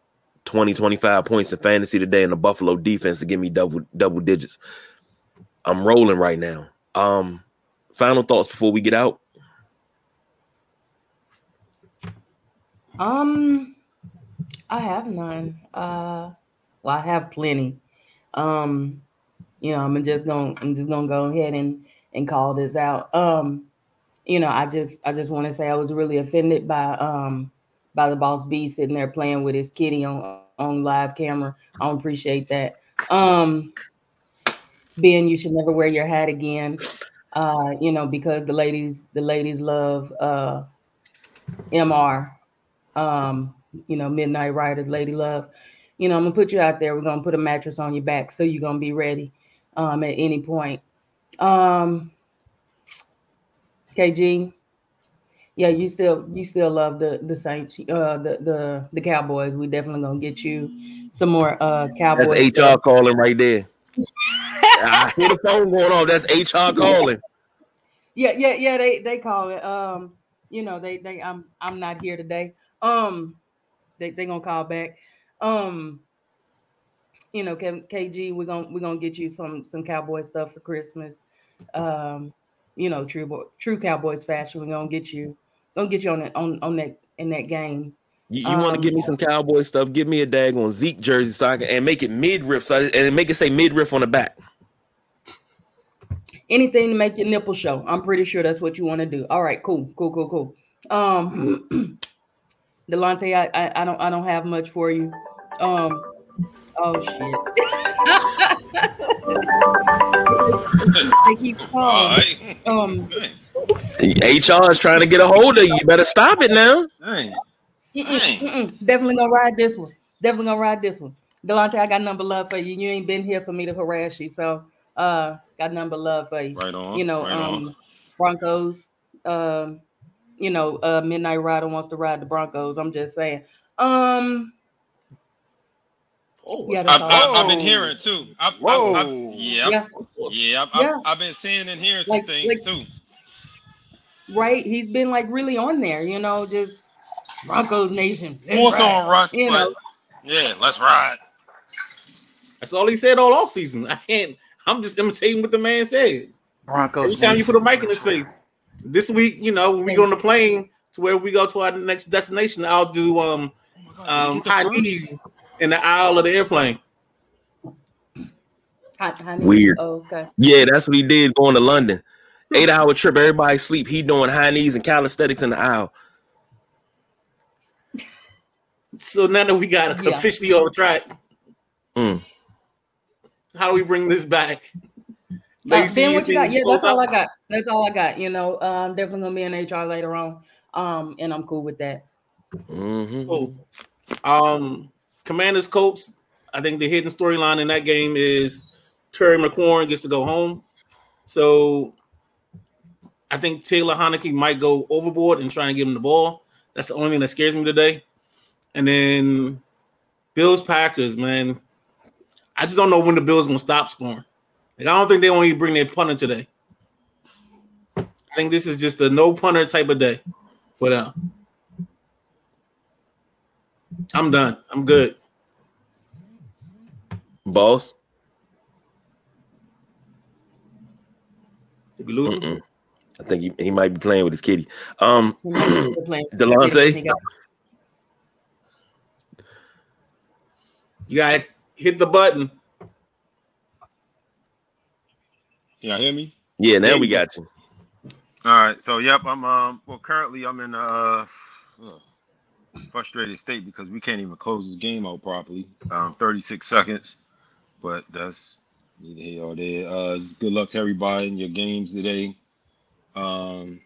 [SPEAKER 1] 20, 25 points in fantasy today in the Buffalo defense to give me double double digits. I'm rolling right now. Um, final thoughts before we get out.
[SPEAKER 4] Um, I have none. Uh, well, I have plenty. Um, you know, I'm just gonna I'm just gonna go ahead and and call this out. Um, you know, I just I just want to say I was really offended by um by the boss B sitting there playing with his kitty on on live camera. I don't appreciate that. Um, Ben, you should never wear your hat again. Uh, you know, because the ladies the ladies love uh MR. Um, you know, Midnight Rider, Lady Love. You know, I'm gonna put you out there. We're gonna put a mattress on your back so you're gonna be ready um, at any point. Um, KG, yeah, you still you still love the the Saints, uh, the the the Cowboys. We definitely gonna get you some more uh Cowboys.
[SPEAKER 1] That's HR stuff. calling right there. [laughs] I hear the phone going off. That's HR calling.
[SPEAKER 4] Yeah, yeah, yeah. They they call it. Um, you know, they they I'm I'm not here today. Um, they they gonna call back. Um, you know, KG, we're gonna we're gonna get you some some cowboy stuff for Christmas. Um, you know, true true Cowboys fashion. We're gonna get you gonna get you on that on on that in that game.
[SPEAKER 1] You, you um, want to give me some cowboy stuff? Give me a dag on Zeke jersey so I can, and make it midriff so I, and make it say midriff on the back.
[SPEAKER 4] Anything to make your nipple show. I'm pretty sure that's what you want to do. All right, cool, cool, cool, cool. Um, [clears throat] Delonte, I, I I don't I don't have much for you. Um, Oh shit. [laughs] they keep calling. Um
[SPEAKER 1] HR is trying to get a hold of you. You better stop it now.
[SPEAKER 4] Mm-mm, mm-mm. Definitely gonna ride this one. Definitely gonna ride this one. Delonte, I got number love for you. You ain't been here for me to harass you, so uh, got number love for you.
[SPEAKER 5] Right on.
[SPEAKER 4] You know,
[SPEAKER 5] right
[SPEAKER 4] um,
[SPEAKER 5] on.
[SPEAKER 4] Broncos. Um, you know, uh, Midnight Rider wants to ride the Broncos. I'm just saying. Um,
[SPEAKER 2] Oh,
[SPEAKER 4] Yeah,
[SPEAKER 5] I've. I've, I've been hearing too. I've, I've,
[SPEAKER 3] Whoa.
[SPEAKER 5] I've, yeah,
[SPEAKER 4] yeah,
[SPEAKER 5] yeah. I've,
[SPEAKER 4] Yeah.
[SPEAKER 5] I've, I've been seeing and hearing some
[SPEAKER 4] Like-
[SPEAKER 5] things
[SPEAKER 4] like-
[SPEAKER 5] too.
[SPEAKER 4] Right. He's been like really on there. You know, just Broncos Nation. Let's
[SPEAKER 5] Force
[SPEAKER 4] ride.
[SPEAKER 5] on Russ,
[SPEAKER 4] You
[SPEAKER 5] but
[SPEAKER 4] know.
[SPEAKER 5] yeah, let's ride.
[SPEAKER 2] That's all he said all off season. I can't. I'm just imitating what the man said.
[SPEAKER 3] Broncos.
[SPEAKER 2] Every time you put a mic in his face. This week, you know, when we go on the plane to where we go to our next destination, I'll do um um high knees in the aisle of the airplane.
[SPEAKER 4] Hot- honey.
[SPEAKER 1] Weird.
[SPEAKER 4] Oh, okay.
[SPEAKER 1] Yeah, that's what he did going to London. Eight hour trip, everybody sleep. He doing high knees and calisthenics in the aisle.
[SPEAKER 2] So now that we got
[SPEAKER 4] Yeah.
[SPEAKER 2] officially on track,
[SPEAKER 1] Mm.
[SPEAKER 2] how do we bring this back?
[SPEAKER 4] Uh,
[SPEAKER 2] Lacey,
[SPEAKER 4] ben, what you got? Yeah, that's all I got. That's all I got. You know, um, definitely gonna be in HR later on. Um, and I'm cool with that.
[SPEAKER 1] Mhm.
[SPEAKER 2] Cool. Um, Commanders Colts. I think the hidden storyline in that game is Terry McLaurin gets to go home. So I think Taylor Heinicke might go overboard and trying to give him the ball. That's the only thing that scares me today. And then Bills Packers, man. I just don't know when the Bills gonna stop scoring. Like I don't think they want to bring their punter today. I think this is just a no punter type of day for them. I'm done. I'm good.
[SPEAKER 1] Boss.
[SPEAKER 2] Did we lose.
[SPEAKER 1] I think he, he might be playing with his kitty. Um,
[SPEAKER 4] He might be still playing. [clears throat]
[SPEAKER 1] Delonte?
[SPEAKER 2] You gotta hit the button.
[SPEAKER 5] Y'all hear me?
[SPEAKER 1] yeah, now
[SPEAKER 2] Yeah,
[SPEAKER 1] we got you.
[SPEAKER 5] All right. So yep, I'm um well currently I'm in a uh, frustrated state because we can't even close this game out properly. Um 36 seconds. But that's neither here or there. Uh good luck to everybody in your games today. Um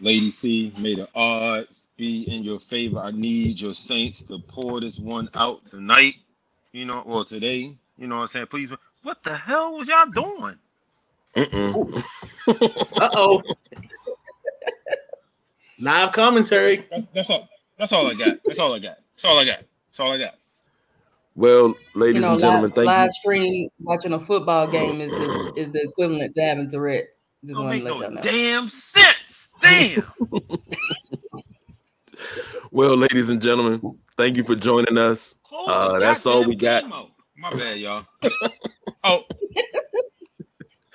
[SPEAKER 5] Lady C, may the odds be in your favor. I need your Saints to pour this one out tonight. You know, or today. You know what I'm saying? Please. What the hell was y'all doing?
[SPEAKER 2] Uh oh. [laughs] Live commentary.
[SPEAKER 5] That's, that's all. That's all I got. That's all I got. That's all I got. That's all I got.
[SPEAKER 1] Well,
[SPEAKER 4] You
[SPEAKER 1] ladies
[SPEAKER 4] know,
[SPEAKER 1] and gentlemen,
[SPEAKER 4] live,
[SPEAKER 1] thank
[SPEAKER 4] live
[SPEAKER 1] you.
[SPEAKER 4] Live stream watching a football game is the, is the equivalent to having Tourette's. Just
[SPEAKER 5] Don't make no damn sense. Damn. [laughs]
[SPEAKER 1] Well, ladies and gentlemen, thank you for joining us. Uh, that's all we got.
[SPEAKER 5] game out. My bad, y'all. oh.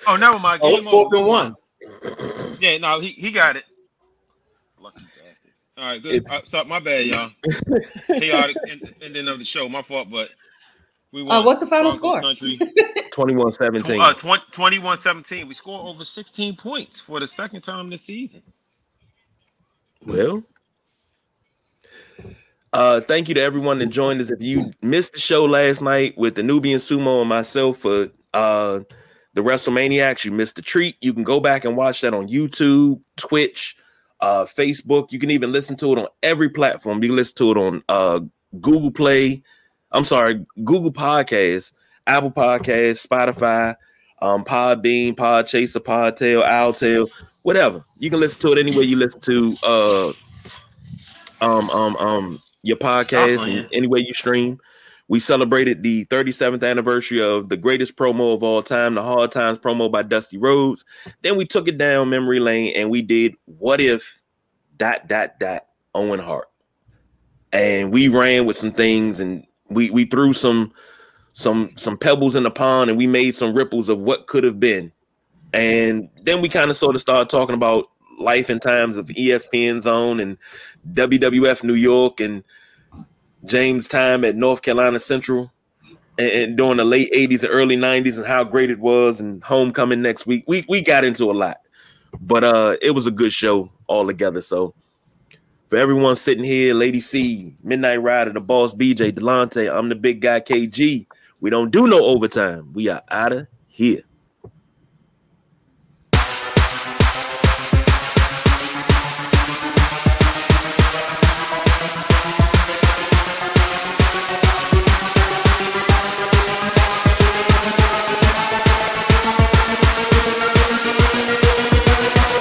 [SPEAKER 5] Oh, never mind.
[SPEAKER 2] Oh,
[SPEAKER 5] Game
[SPEAKER 2] it's fourth
[SPEAKER 5] over.
[SPEAKER 2] and one.
[SPEAKER 5] Yeah, no, he, he got it. Lucky bastard. All right, good.
[SPEAKER 1] It-
[SPEAKER 5] Uh, stop. My bad, y'all. Chaotic end- ending of the show. My fault, but we
[SPEAKER 4] Uh, what's the final
[SPEAKER 5] Broncos
[SPEAKER 4] score?
[SPEAKER 5] Country. [laughs]
[SPEAKER 1] 21 17.
[SPEAKER 5] Uh, 21 17. We scored over 16 points for the second time this season.
[SPEAKER 1] Well, uh, thank you to everyone that joined us. If you missed the show last night with the Nubian Sumo and myself for uh, the WrestleManiacs, you missed the treat. You can go back and watch that on YouTube, Twitch, uh, Facebook. You can even listen to it on every platform. You can listen to it on uh, Google Play. I'm sorry, Google Podcasts, Apple Podcasts, Spotify, um, Podbean, Podchaser, Podtail, Owltail, whatever. You can listen to it anywhere you listen to uh um um um your podcast and any way you stream. We celebrated the 37th anniversary of the greatest promo of all time, the Hard Times promo by Dusty Rhodes. Then we took it down memory lane and we did what if dot dot dot Owen Hart. And we ran with some things and we we threw some some some pebbles in the pond and we made some ripples of what could have been. And then we kind of sort of started talking about life and times of ESPN Zone and WWF New York and James' time at North Carolina Central and, and during the late 80s and early 90s and how great it was and homecoming next week. We we got into a lot. But uh it was a good show all together. So for everyone sitting here, Lady C, Midnight Rider, the boss BJ, Delonte, I'm the big guy KG. We don't do no overtime. We are out of here.